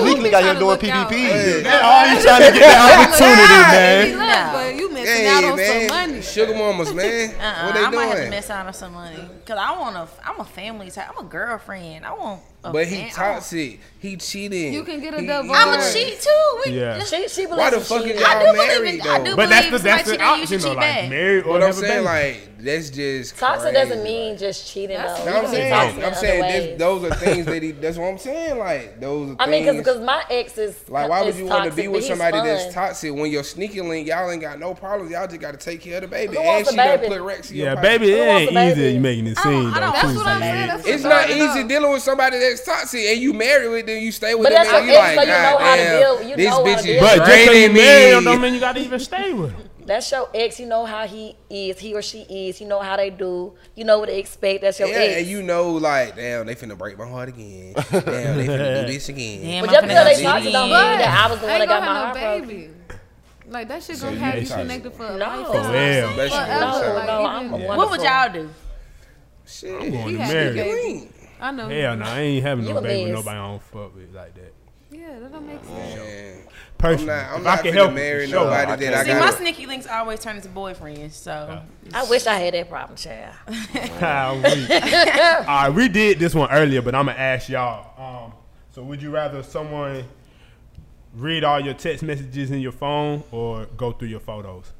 Sneakily got trying here doing look out. PPP. All you trying to get that opportunity, man. Look, but you missing Hey out on some money. sugar mamas, man. Uh-uh, What they I might have to doing? miss out on some money because I want a. I'm a family type. I'm a girlfriend. I want. A But he fam- I oh. want- toxic. He cheating. You can get a He- divorce. I'm a cheat too. We- Yeah. She she believes Why the in fuck is y'all I do married believe in. I though? do But that's the that's somebody the cheating on you, you option though. cheat Like back. married or But I'm saying baby. like that's just Toxic crazy. doesn't mean just cheating That's though. No, You I'm can saying, I'm saying this, those are things that he. That's what I'm saying. Like those are I mean, things. because my ex is like, why would you want to be with somebody fun. that's toxic when your sneaky link, y'all ain't got no problems. Y'all just got to take care of the baby. Who and she a done baby? put Rex Yeah, baby, it ain't easy. You making it I seem though. That's what I'm saying. It's not easy dealing with somebody that's toxic and you married with them, you stay with But them, that's and your you ex, like, so you know God how to damn, deal- you this know how to bitch is deal But just because you me. married them don't mean you gotta even stay with them. That's your ex. You know how he is, he or she is. You know how they do. You know what to expect. That's your Yeah, ex. and you know, like, damn, they finna break my heart again. Damn, they finna do this again. Damn, but I'm just because they cheat toxic don't mean that I was the one that got gonna my have heart no broken. baby. Like that shit So gonna you have you connected for No, life. For real. Especially Forever, like, no, I'm a Yeah. What would y'all do? Shit. I'm going He to marry. To get- Link. I know. Hell no, I ain't having You no baby with nobody I don't fuck with like that. Yeah, that don't make sense. Man. Personally, I'm not, I'm if not I can help marry you, for sure. nobody I that I can't. See, my got. sneaky links always turn into boyfriends. So I wish I had that problem, child. How we- All right, we did this one earlier, but I'm gonna ask y'all. Um, so, would you rather someone read all your text messages in your phone or go through your photos?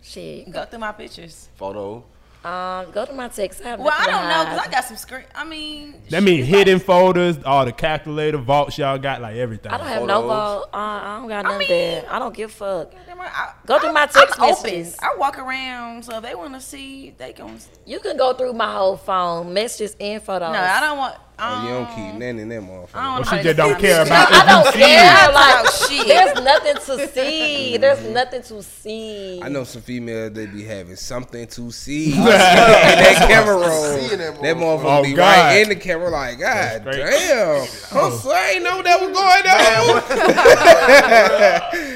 Shit. go through my pictures. Photo. Um, go to my text. I Well, I don't know because. I got some screen. I mean, That mean shit, hidden folders, all the calculator vaults y'all got, like everything. I don't have no Photos. vault. Uh, I don't got I mean- there. I don't give a fuck. I, Go through my I'm text open. messages. I walk around, so if they want to see, they can. You can go through my whole phone, messages and photos. No, I don't want. Oh, you don't um, keep nothing in that I motherfucker. don't She just don't care my about shit. I don't if care. Like, shit. there's nothing to see. There's nothing to see. I know some females that be having something to see in that camera roll. See in That that motherfucker Oh, be God. right in the camera, like, God damn. Oh, so I ain't know that was going on.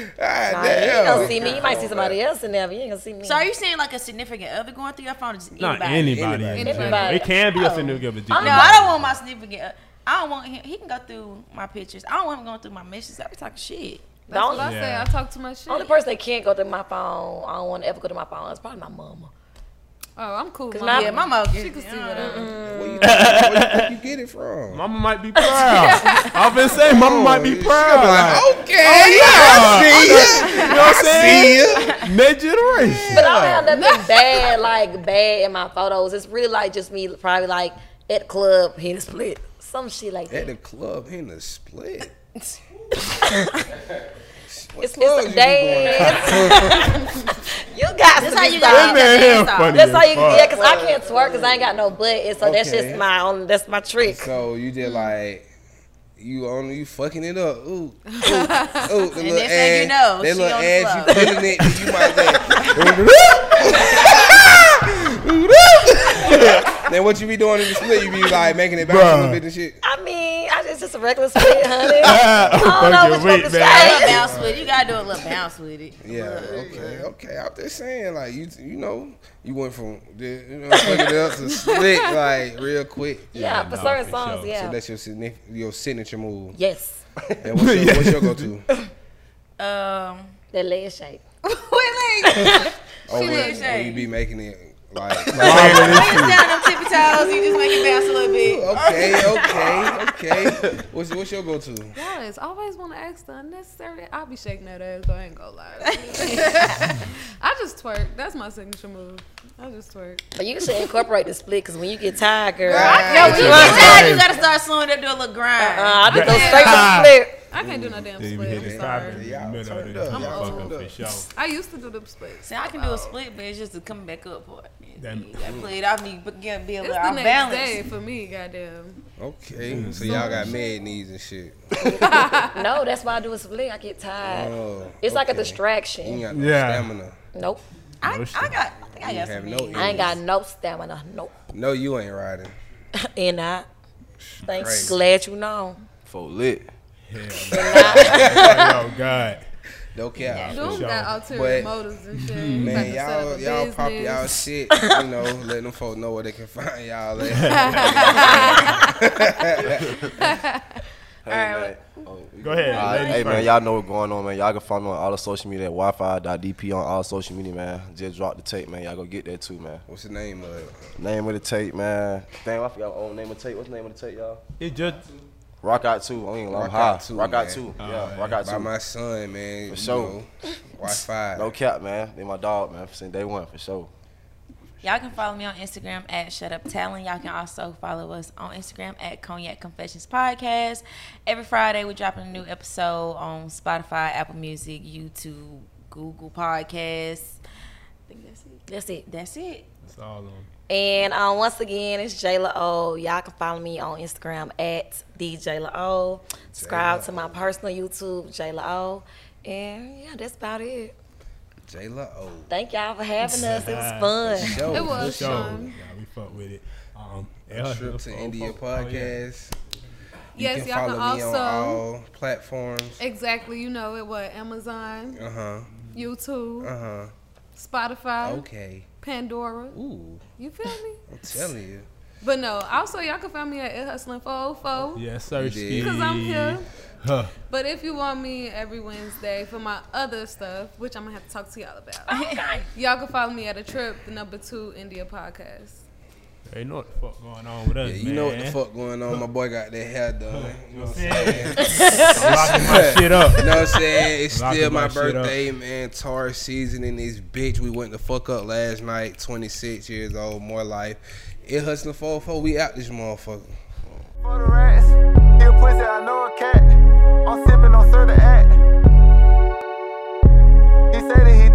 God Nah, you ain't gonna see me. You might see somebody else in there, but you ain't gonna see me. So are you saying like a significant other going through your phone? Or just Not anybody? anybody. Anybody. Anybody. It can be a Oh. significant No, other. I don't want my significant. Uh, I don't want him. He can go through my pictures. I don't want him going through my messages. I be talking shit. That's what I say. Yeah. I talk too much shit. Only person that can't go through my phone, I don't want to ever go to my phone, It's probably my mama. Oh, I'm cool. with Cause my my- Yeah, mama. She can see whatever. Where you, where you think you get it from? Mama might be proud. I've been saying Mama might be She proud. be Like, like, okay, I see ya. you know what I'm saying? See ya. Mid generation. But I don't have nothing bad, like bad in my photos. It's really like just me, probably like at the club, hitting split, some shit like that. At the club in the split. It's, it's a going dance. you got That's to how you stop. got man, your funny. That's how you, Fuck. yeah, cause I can't twerk, cause I ain't got no butt, and so that's just my own. That's my trick. So you just like You on you fucking it up. Ooh. Ooh. Ooh. The little next thing you ass- know, that little on the ass floor. you feeling it, you might say, Then what you be doing in the split? You be like making it bounce a little bit and shit. I mean, I just just a regular split, honey. I don't know what you weak, want to man. A say. bounce with it. You gotta do a little bounce with it. Yeah, okay, okay. I'm just saying, like you, you know, you went from the, you know, fucking it up to split like real quick. Yeah, for no, certain for songs, sure. yeah. So that's your signif- your signature move. yes, And what's your, what's your go-to? Um, that leg shake. wait, like, Oh, She where, did you be making it like, like when it's down them tippy toes, you just make it bounce a little bit. okay, okay, okay. What's what's your go-to? Y'all always want to ask the unnecessary. I'll be shaking that ass, but I ain't gonna lie. I just twerk. That's my signature move. I just twerk. But you should incorporate the split because when you get tired, girl, Yo, when you get tired, you gotta start slowing up, do a little grind. uh, I just go straight to the split. I can't do no damn Then you split. hit I'm it sorry. in Y'all the middle turned this up. I'm motherfucker old. for sure. I used to do the splits. See, I can do a split, but it's just to come back up for it. Damn. You gotta off, me, but get be a It's little the off next balance. day for me, goddamn. Okay, mm. so y'all got mad knees and shit. No, that's why I do a split. I get tired. Oh, It's like a okay. You distraction. ain't got no Yeah. stamina. Nope. I, No I got, I think I got have some no. I ain't got no stamina. Nope. No, you ain't riding. and I. Thanks. Crazy. Glad you know. For lit. Oh God. No cap. Dude sure. got ulterior But- motives and shit. Hmm. Man, About y'all, y'all pop y'all shit, you know, let them folks know where they can find y'all at. Hey, man. Oh, Go ahead. All right, ladies hey man, y'all know what's going on, man. Y'all can find me on all the social media at Wi-Fi.dp on all social media, man. Just drop the tape, man. Y'all go get that too, man. What's the name of it? Name of the tape, man. Damn, I forgot my own name of the tape. What's the name of the tape, y'all? It just Rock Out 2. I ain't Rock I'm high. Out 2, Rock Out man. 2. Oh, yeah, Rock Out By my son, man. For you sure. know, Wi-Fi. No cap, man. They my dog, man. Since day one, for sure. Y'all can follow me on Instagram at Shut Up Talent. Y'all can also follow us on Instagram at Cognac Confessions Podcast. Every Friday, we're dropping a new episode on Spotify, Apple Music, YouTube, Google Podcasts. I think that's it. That's it. That's it. it's all on. And um, once again, it's Jayla O. Y'all can follow me on Instagram at DJayla O. Subscribe to my personal YouTube, Jayla O. And yeah, that's about it. Jayla O. Thank y'all for having us. It was fun. Show. It was Sure. fun. Yeah, we fuck with it. Um, yeah, Trip to oh, India oh, oh, yeah. podcast. You Yes, can y'all follow can me also- on all platforms. Exactly. You know it. What Amazon, Uh huh. YouTube, Uh huh. Spotify, Okay. Pandora. Ooh, You feel me? I'm telling you. But no. Also, y'all can find me at It Hustling 404. Yes, sir. You did. Cause I'm here. Huh. But if you want me every Wednesday for my other stuff, which I'm gonna have to talk to y'all about, y'all can follow me at a trip, the number two India podcast. You know what the fuck going on with us. Yeah, you man. know what the fuck going on. My boy got that hair done. You know what I'm saying? Locking my shit up. You know what I'm saying? It's Locking still my, my birthday, man. Tar season in this bitch. We went the fuck up last night. 26 years old, more life. It hustling 404. We out this motherfucker. For the rats, pussy, I know a cat. I'm sipping on act. He said that he